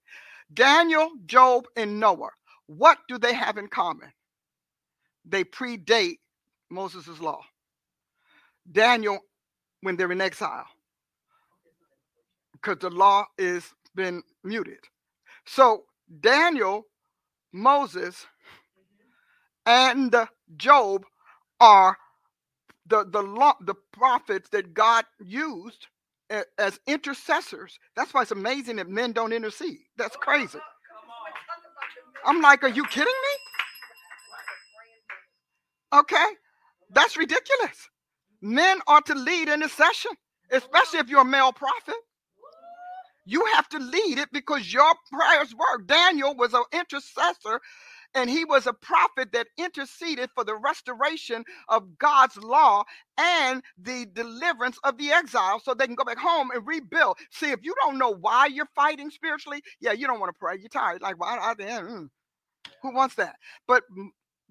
Daniel, Job, and Noah. What do they have in common? They predate Moses' law. Daniel, when they're in exile, because the law is been muted. So Daniel, Moses, and Job are the the law, the prophets that God used as intercessors. That's why it's amazing that men don't intercede. That's crazy. I'm like, are you kidding me? Okay, that's ridiculous. Men are to lead intercession, especially if you're a male prophet. You have to lead it because your prayers work. Daniel was an intercessor and he was a prophet that interceded for the restoration of God's law and the deliverance of the exile so they can go back home and rebuild. See, if you don't know why you're fighting spiritually, yeah, you don't want to pray. You're tired. Like, why? Well, mm, who wants that? But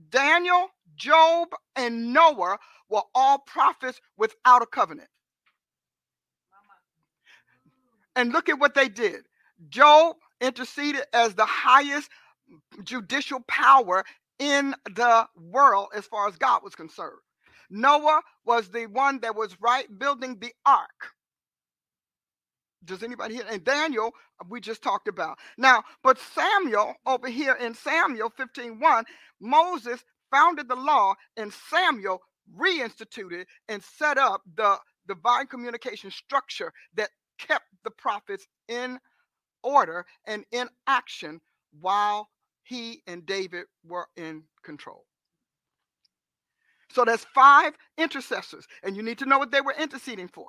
Daniel, Job, and Noah were all prophets without a covenant. And look at what they did. Job interceded as the highest judicial power in the world as far as God was concerned. Noah was the one that was right building the ark. Does anybody hear? And Daniel, uh, we just talked about. Now, but Samuel over here in Samuel 15:1, Moses founded the law and Samuel reinstituted and set up the divine communication structure that kept the prophets in order and in action while he and David were in control. So there's five intercessors, and you need to know what they were interceding for.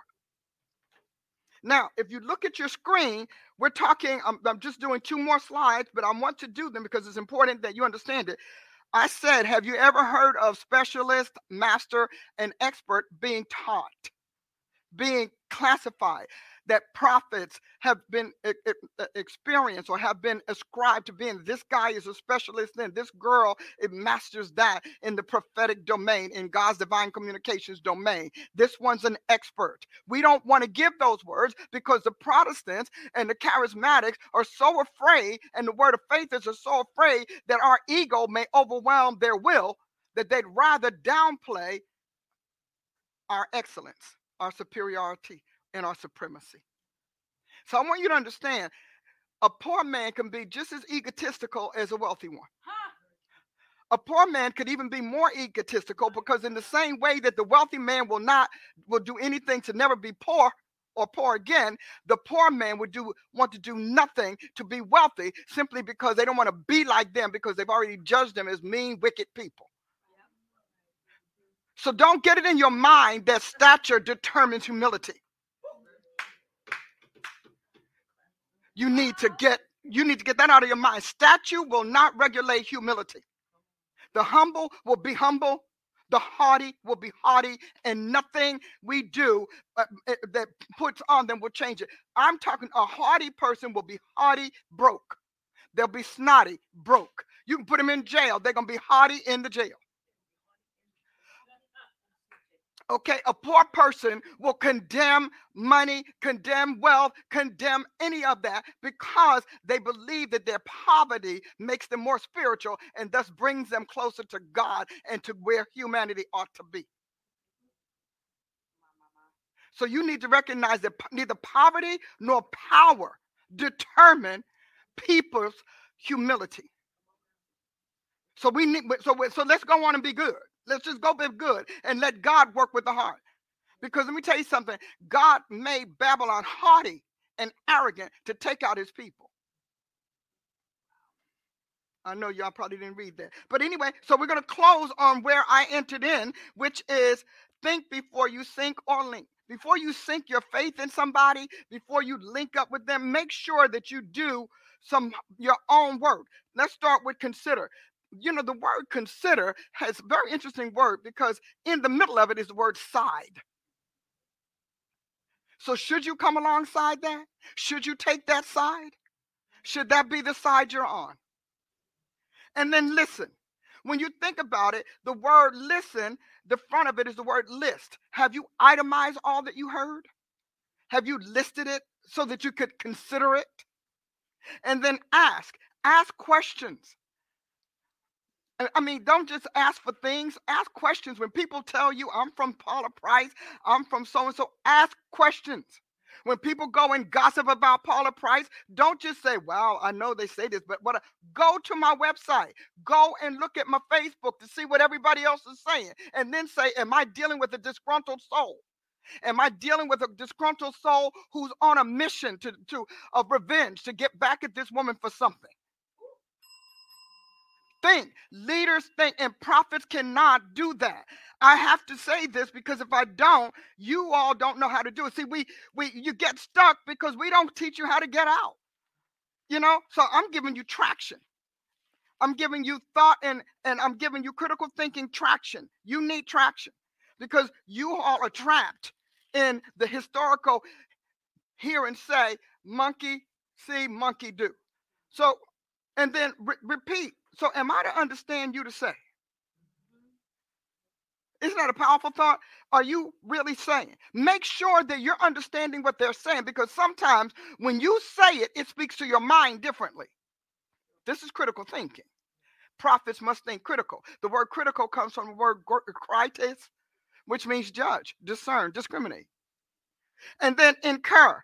Now, if you look at your screen, we're talking, I'm, I'm, just doing two more slides, but I want to do them because it's important that you understand it. I said, have you ever heard of specialist, master, and expert being taught, being classified? That prophets have been experienced or have been ascribed to being. This guy is a specialist in this girl, it masters that in the prophetic domain, in God's divine communications domain. This one's an expert. We don't want to give those words because the Protestants and the charismatics are so afraid, and the word of faith is are so afraid that our ego may overwhelm their will that they'd rather downplay our excellence, our superiority, and our supremacy. So I want you to understand a poor man can be just as egotistical as a wealthy one. A poor man could even be more egotistical because in the same way that the wealthy man will not will do anything to never be poor or poor again, the poor man would do want to do nothing to be wealthy simply because they don't want to be like them because they've already judged them as mean, wicked people. So don't get it in your mind that stature determines humility. You need to get you need to get that out of your mind. Statue will not regulate humility. The humble will be humble. The haughty will be haughty, and nothing we do uh, uh, that puts on them will change it. I'm talking a haughty person will be haughty, broke. They'll be snotty, broke. You can put them in jail. They're going to be haughty in the jail. Okay, a poor person will condemn money, condemn wealth, condemn any of that because they believe that their poverty makes them more spiritual and thus brings them closer to God and to where humanity ought to be. So you need to recognize that neither poverty nor power determine people's humility. So we need so so let's go on and be good. Let's just go be good and let God work with the heart. Because let me tell you something God made Babylon haughty and arrogant to take out his people. I know y'all probably didn't read that. But anyway, so we're going to close on where I entered in, which is think before you sink or link. Before you sink your faith in somebody, before you link up with them, make sure that you do some your own work. Let's start with consider you know, the word consider has very interesting word because in the middle of it is the word side. So, should you come alongside that? Should you take that side? Should that be the side you're on? And then listen. When you think about it, the word listen, the front of it is the word list. Have you itemized all that you heard? Have you listed it so that you could consider it? And then ask, ask questions. I mean, don't just ask for things, ask questions. When people tell you, I'm from Paula Price, I'm from so and so, ask questions. When people go and gossip about Paula Price, don't just say, Well, I know they say this, but what go to my website, go and look at my Facebook to see what everybody else is saying, and then say, Am I dealing with a disgruntled soul? Am I dealing with a disgruntled soul who's on a mission to, to of revenge to get back at this woman for something? Think. Leaders think, and prophets cannot do that. I have to say this because if I don't, you all don't know how to do it. See, we we you get stuck because we don't teach you how to get out. You know, so I'm giving you traction. I'm giving you thought and and I'm giving you critical thinking traction. You need traction because you all are trapped in the historical hear and say monkey see monkey do. So and then re- repeat so, am I to understand you to say? Isn't that a powerful thought? Are you really saying? Make sure that you're understanding what they're saying because sometimes when you say it, it speaks to your mind differently. This is critical thinking. Prophets must think critical. The word critical comes from the word krites, which means judge, discern, discriminate. And then incur.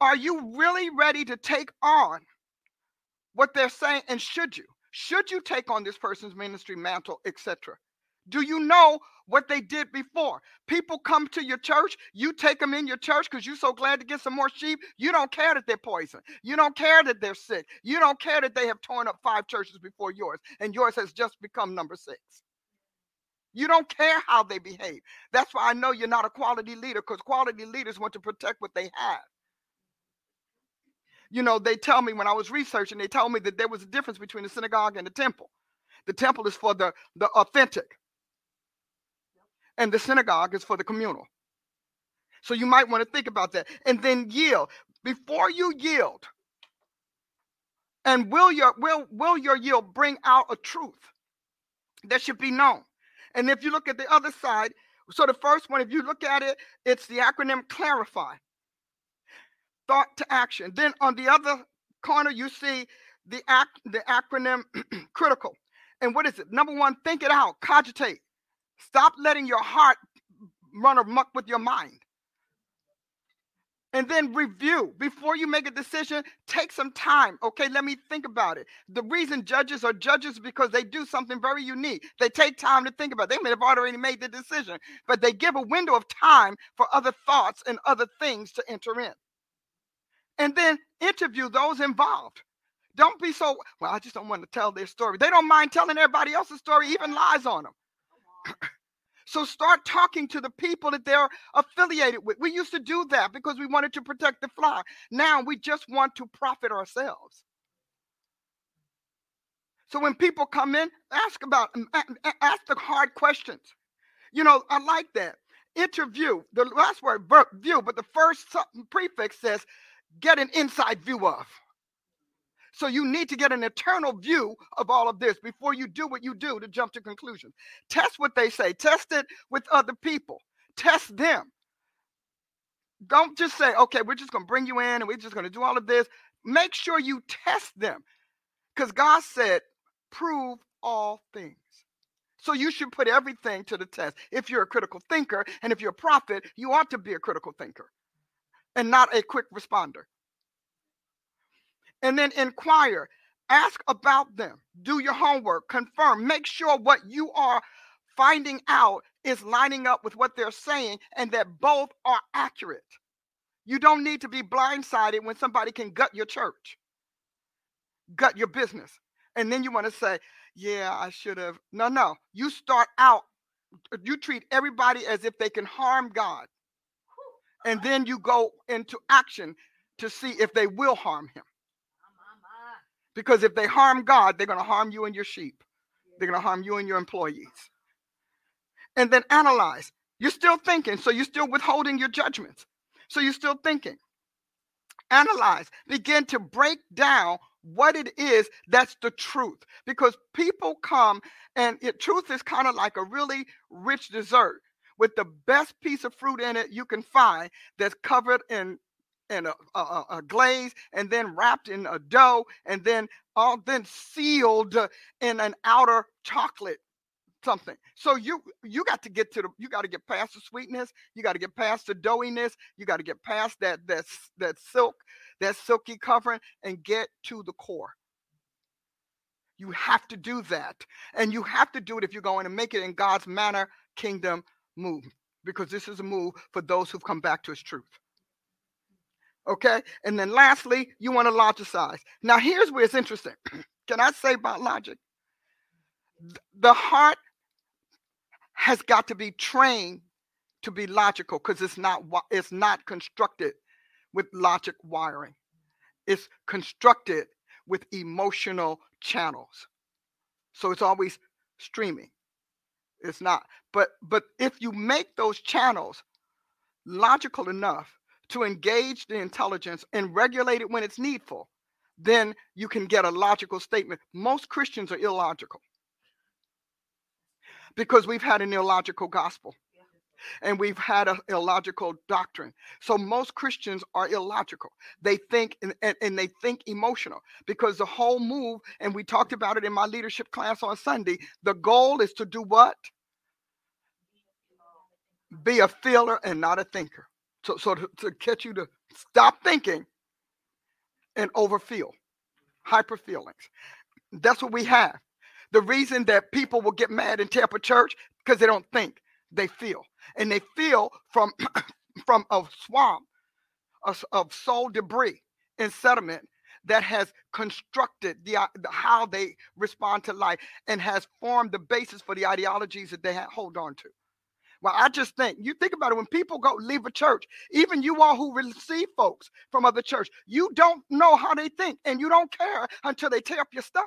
Are you really ready to take on what they're saying? And should you? Should you take on this person's ministry mantle, etc.? Do you know what they did before? People come to your church, you take them in your church because you're so glad to get some more sheep. You don't care that they're poison. You don't care that they're sick. You don't care that they have torn up five churches before yours, and yours has just become number six. You don't care how they behave. That's why I know you're not a quality leader because quality leaders want to protect what they have you know, they tell me when I was researching, they told me that there was a difference between the synagogue and the temple. The temple is for the, the authentic, and the synagogue is for the communal. So you might want to think about that. And then yield. Before you yield, and will your will will your yield bring out a truth that should be known? And if you look at the other side, so the first one, if you look at it, it's the acronym clarify thought to action. Then on the other corner, you see the act, the acronym critical. And what is it? Number one, think it out, cogitate. Stop letting your heart run amok with your mind. and then review before you make a decision take some time okay let me think about it the reason judges are judges because they do something very unique they take time to think about it. they may have already made the decision but they give a window of time for other thoughts and other things to enter in and then interview those involved don't be so well i just don't want to tell their story they don't mind telling everybody else's story even lies on them So start talking to the people that they're affiliated with. We used to do that because we wanted to protect the flock. Now we just want to profit ourselves. So when people come in, ask about um, ask the hard questions. You know, I like that. Interview, the last word view, but the first prefix says get an inside view of. So you need to get an eternal view of all of this before you do what you do to jump to conclusions. Test what they say, test it with other people, test them. Don't just say, okay, we're just going to bring you in and we're just going to do all of this. Make sure you test them because God said, prove all things. So you should put everything to the test. If you're a critical thinker and if you're a prophet, you ought to be a critical thinker and not a quick responder and then inquire. Ask about them. Do your homework. Confirm. Make sure what you are finding out is lining up with what they're saying and that both are accurate. You don't need to be blindsided when somebody can gut your church, gut your business. And then you want to say, yeah, I should have. No, no. You start out, you treat everybody as if they can harm God. And then you go into action to see if they will harm him. Because if they harm God, they're going to harm you and your sheep. They're going to harm you and your employees. And then analyze. You're still thinking, so you're still withholding your judgments. So you're still thinking. Analyze. Begin to break down what it is that's the truth. Because people come and it, truth is kind of like a really rich dessert with the best piece of fruit in it you can find that's covered in and a, a, a, glaze and then wrapped in a dough and then all then sealed in an outer chocolate something. So you you got to get to the you got to get past the sweetness you got to get past the doughiness you got to get past that that that silk that silky covering and get to the core. You have to do that and you have to do it if you're going to make it in god's manner kingdom move because this is a move for those who've come back to his truth Okay. And then lastly, you want to logicize. Now, here's where it's interesting. Can I say about logic? The heart has got to be trained to be logical because it's not it's not constructed with logic wiring. It's constructed with emotional channels. So it's always streaming. It's not. But but if you make those channels logical enough, to engage the intelligence and regulate it when it's needful, then you can get a logical statement. Most Christians are illogical because we've had an illogical gospel and we've had an illogical doctrine. So most Christians are illogical. They think and, and, and, they think emotional because the whole move, and we talked about it in my leadership class on Sunday, the goal is to do what? Be a feeler and not a thinker. So, so to, to get you to stop thinking and overfeel, hyper feelings. That's what we have. The reason that people will get mad and tear up a church because they don't think, they feel, and they feel from from a swamp of, of soul debris and sediment that has constructed the, uh, the, how they respond to life and has formed the basis for the ideologies that they hold on to. Well, I just think you think about it when people go leave a church, even you all who receive folks from other church, you don't know how they think and you don't care until they tear up your stuff.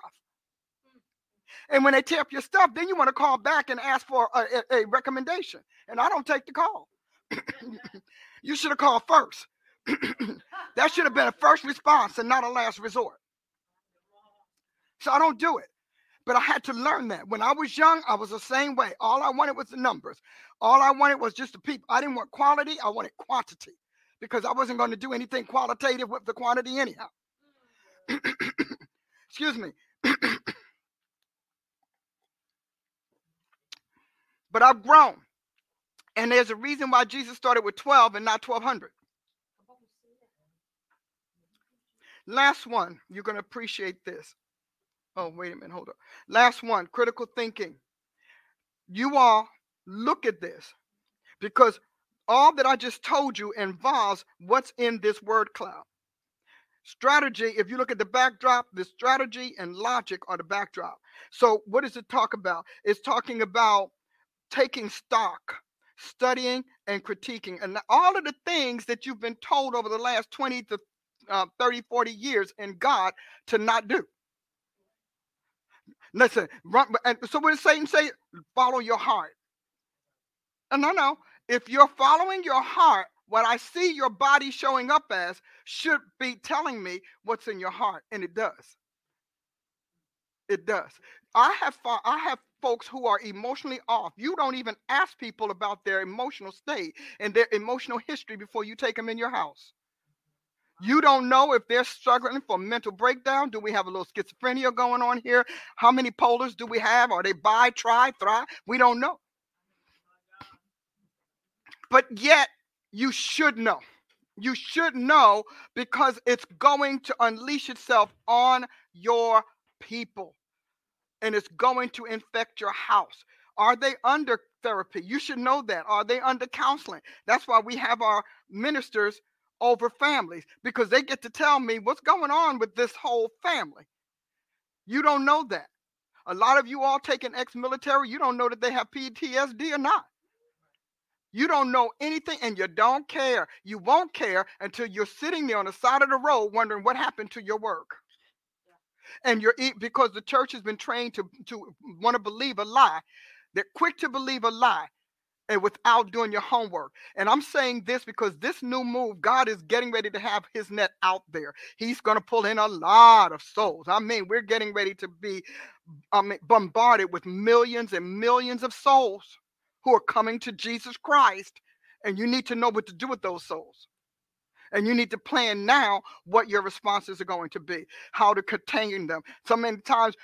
And when they tear up your stuff, then you want to call back and ask for a, a, a recommendation. And I don't take the call. you should have called first. that should have been a first response and not a last resort. So I don't do it. But I had to learn that. When I was young, I was the same way. All I wanted was the numbers. All I wanted was just the people. I didn't want quality, I wanted quantity because I wasn't going to do anything qualitative with the quantity anyhow. Excuse me. But I've grown. And there's a reason why Jesus started with 12 and not 1200. Last one. You're going to appreciate this. Oh, wait a minute. Hold on. Last one critical thinking. You all look at this because all that I just told you involves what's in this word cloud. Strategy, if you look at the backdrop, the strategy and logic are the backdrop. So, what does it talk about? It's talking about taking stock, studying, and critiquing. And all of the things that you've been told over the last 20 to uh, 30, 40 years in God to not do. Listen, run, and so what does Satan say? Follow your heart. And no, no. If you're following your heart, what I see your body showing up as should be telling me what's in your heart, and it does. It does. I have I have folks who are emotionally off. You don't even ask people about their emotional state and their emotional history before you take them in your house. You don't know if they're struggling for mental breakdown. Do we have a little schizophrenia going on here? How many polars do we have? Are they bi, tri, thrive? We don't know. But yet, you should know. You should know because it's going to unleash itself on your people and it's going to infect your house. Are they under therapy? You should know that. Are they under counseling? That's why we have our ministers over families because they get to tell me what's going on with this whole family. You don't know that. A lot of you all taking ex military, you don't know that they have PTSD or not. You don't know anything and you don't care. You won't care until you're sitting there on the side of the road wondering what happened to your work. And you're because the church has been trained to, to want to believe a lie. They're quick to believe a lie and without doing your homework. And I'm saying this because this new move, God is getting ready to have his net out there. He's going to pull in a lot of souls. I mean, we're getting ready to be I mean, bombarded with millions and millions of souls who are coming to Jesus Christ. And you need to know what to do with those souls. And you need to plan now what your responses are going to be, how to contain them. So many times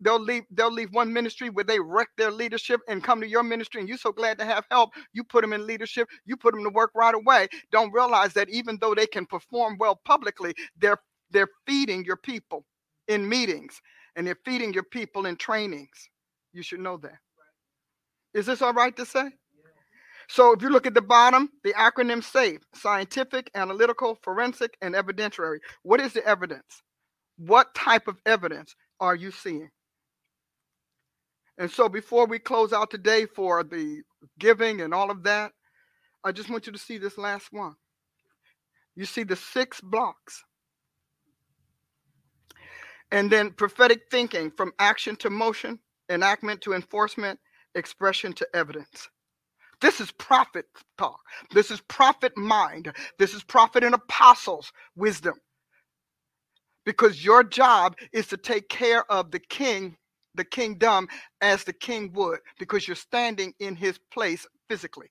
they'll leave they'll leave one ministry where they wreck their leadership and come to your ministry, and you're so glad to have help. You put them in leadership, you put them to work right away. Don't realize that even though they can perform well publicly, they're they're feeding your people in meetings and they're feeding your people in trainings. You should know that. Is this all right to say? So if you look at the bottom, the acronym SAFE, scientific, analytical, forensic, and evidentiary. What is the evidence? What type of evidence are you seeing? And so before we close out today for the giving and all of that, I just want you to see this last one. You see the six blocks. And then prophetic thinking from action to motion, enactment to enforcement, expression to evidence. This is prophet talk. This is prophet mind. This is prophet and apostles wisdom. Because your job is to take care of the king, the kingdom, as the king would, because you're standing in his place physically.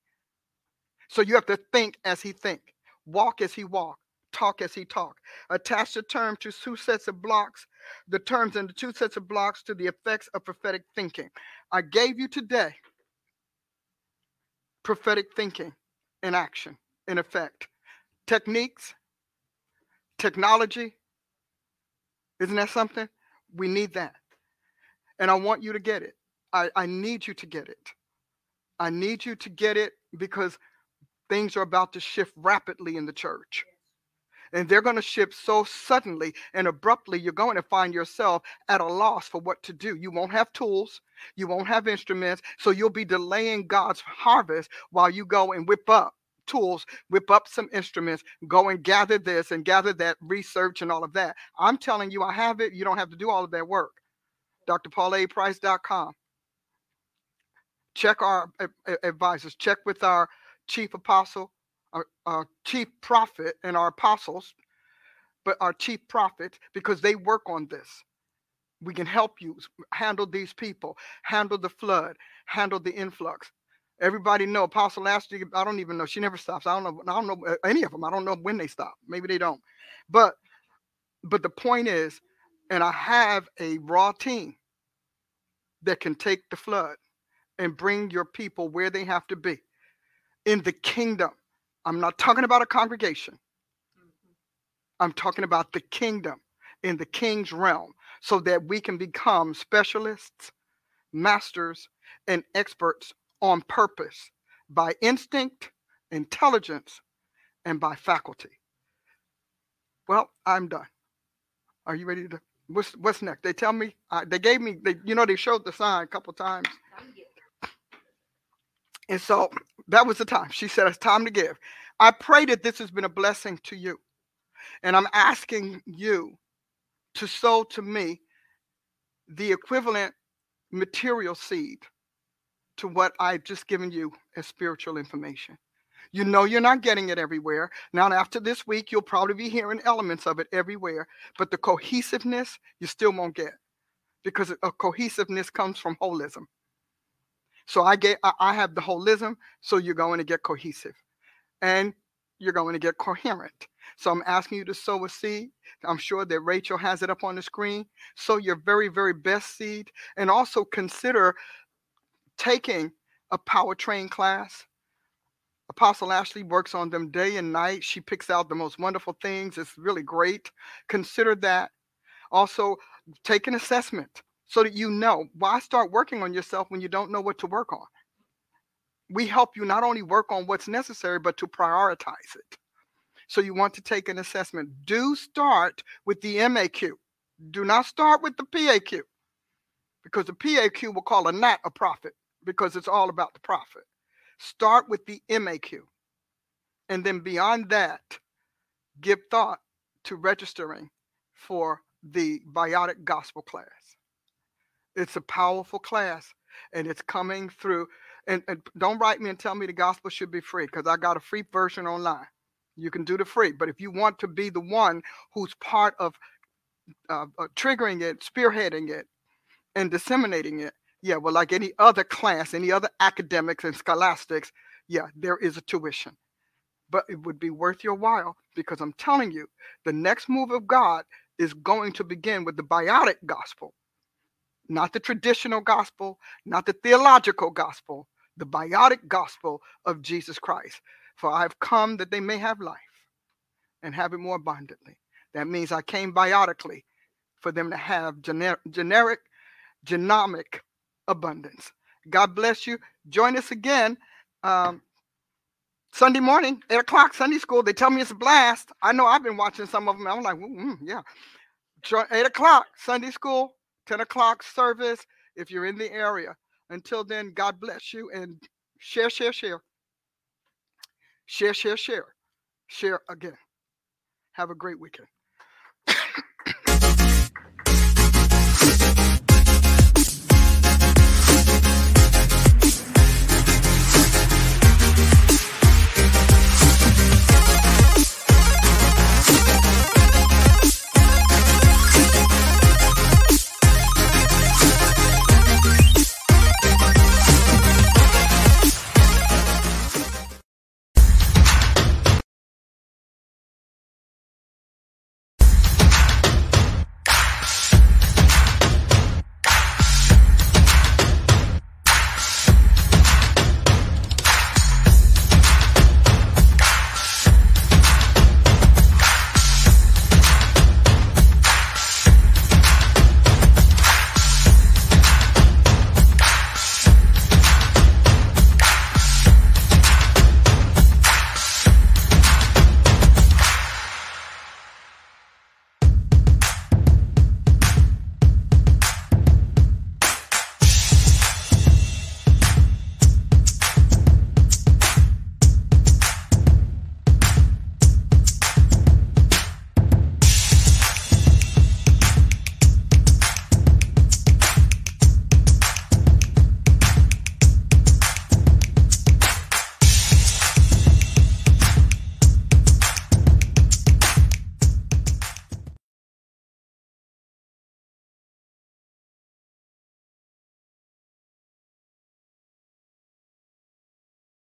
So you have to think as he think, walk as he walk, talk as he talk. Attach the term to two sets of blocks, the terms in the two sets of blocks to the effects of prophetic thinking. I gave you today prophetic thinking in action, in effect, techniques, technology. Isn't that something? We need that. And I want you to get it. I, I need you to get it. I need you to get it because things are about to shift rapidly in the church and they're going to shift so suddenly and abruptly, you're going to find yourself at a loss for what to do. You won't have tools, you won't have instruments, so you'll be delaying God's harvest while you go and whip up tools, whip up some instruments, go and gather this and gather that research and all of that. I'm telling you, I have it. You don't have to do all of that work. drpaulaprice.com. Check our advisors, check with our chief apostle, our, our chief prophet and our apostles, but our chief prophets, because they work on this. We can help you handle these people, handle the flood, handle the influx. Everybody know Apostle year. I don't even know. She never stops. I don't know. I don't know uh, any of them. I don't know when they stop. Maybe they don't. But but the point is, and I have a raw team that can take the flood and bring your people where they have to be in the kingdom I'm not talking about a congregation. I'm talking about the kingdom in the king's realm so that we can become specialists, masters, and experts on purpose by instinct, intelligence, and by faculty. Well, I'm done. Are you ready to? What's what's next? They tell me. Uh, they gave me. They, you know, they showed the sign a couple times. And so that was the time. She said, It's time to give. I pray that this has been a blessing to you. And I'm asking you to sow to me the equivalent material seed to what I've just given you as spiritual information. You know you're not getting it everywhere. Now, after this week, you'll probably be hearing elements of it everywhere, but the cohesiveness you still won't get because a cohesiveness comes from holism. So I get I have the holism, so you're going to get cohesive. And you're going to get coherent. So I'm asking you to sow a seed. I'm sure that Rachel has it up on the screen. Sow your very, very best seed. And also consider taking a powertrain class. Apostle Ashley works on them day and night. She picks out the most wonderful things. It's really great. Consider that. Also, take an assessment so that you know. Why start working on yourself when you don't know what to work on? We help you not only work on what's necessary, but to prioritize it. So you want to take an assessment. Do start with the MAQ. Do not start with the PAQ because the PAQ will call a gnat a prophet because it's all about the profit. Start with the MAQ. And then beyond that, give thought to registering for the biotic gospel class. It's a powerful class and it's coming through. And, and don't write me and tell me the gospel should be free because I got a free version online. You can do the free. But if you want to be the one who's part of uh, uh, triggering it, spearheading it, and disseminating it, yeah, well, like any other class, any other academics and scholastics, yeah, there is a tuition. But it would be worth your while because I'm telling you, the next move of God is going to begin with the biotic gospel, not the traditional gospel, not the theological gospel, the biotic gospel of Jesus Christ. For I've come that they may have life and have it more abundantly. That means I came biotically for them to have gener- generic, genomic abundance. God bless you. Join us again um, Sunday morning, 8 o'clock, Sunday school. They tell me it's a blast. I know I've been watching some of them. I'm like, mm, yeah. 8 o'clock, Sunday school, 10 o'clock service if you're in the area. Until then, God bless you and share, share, share. Share, share, share. Share again. Have a great weekend.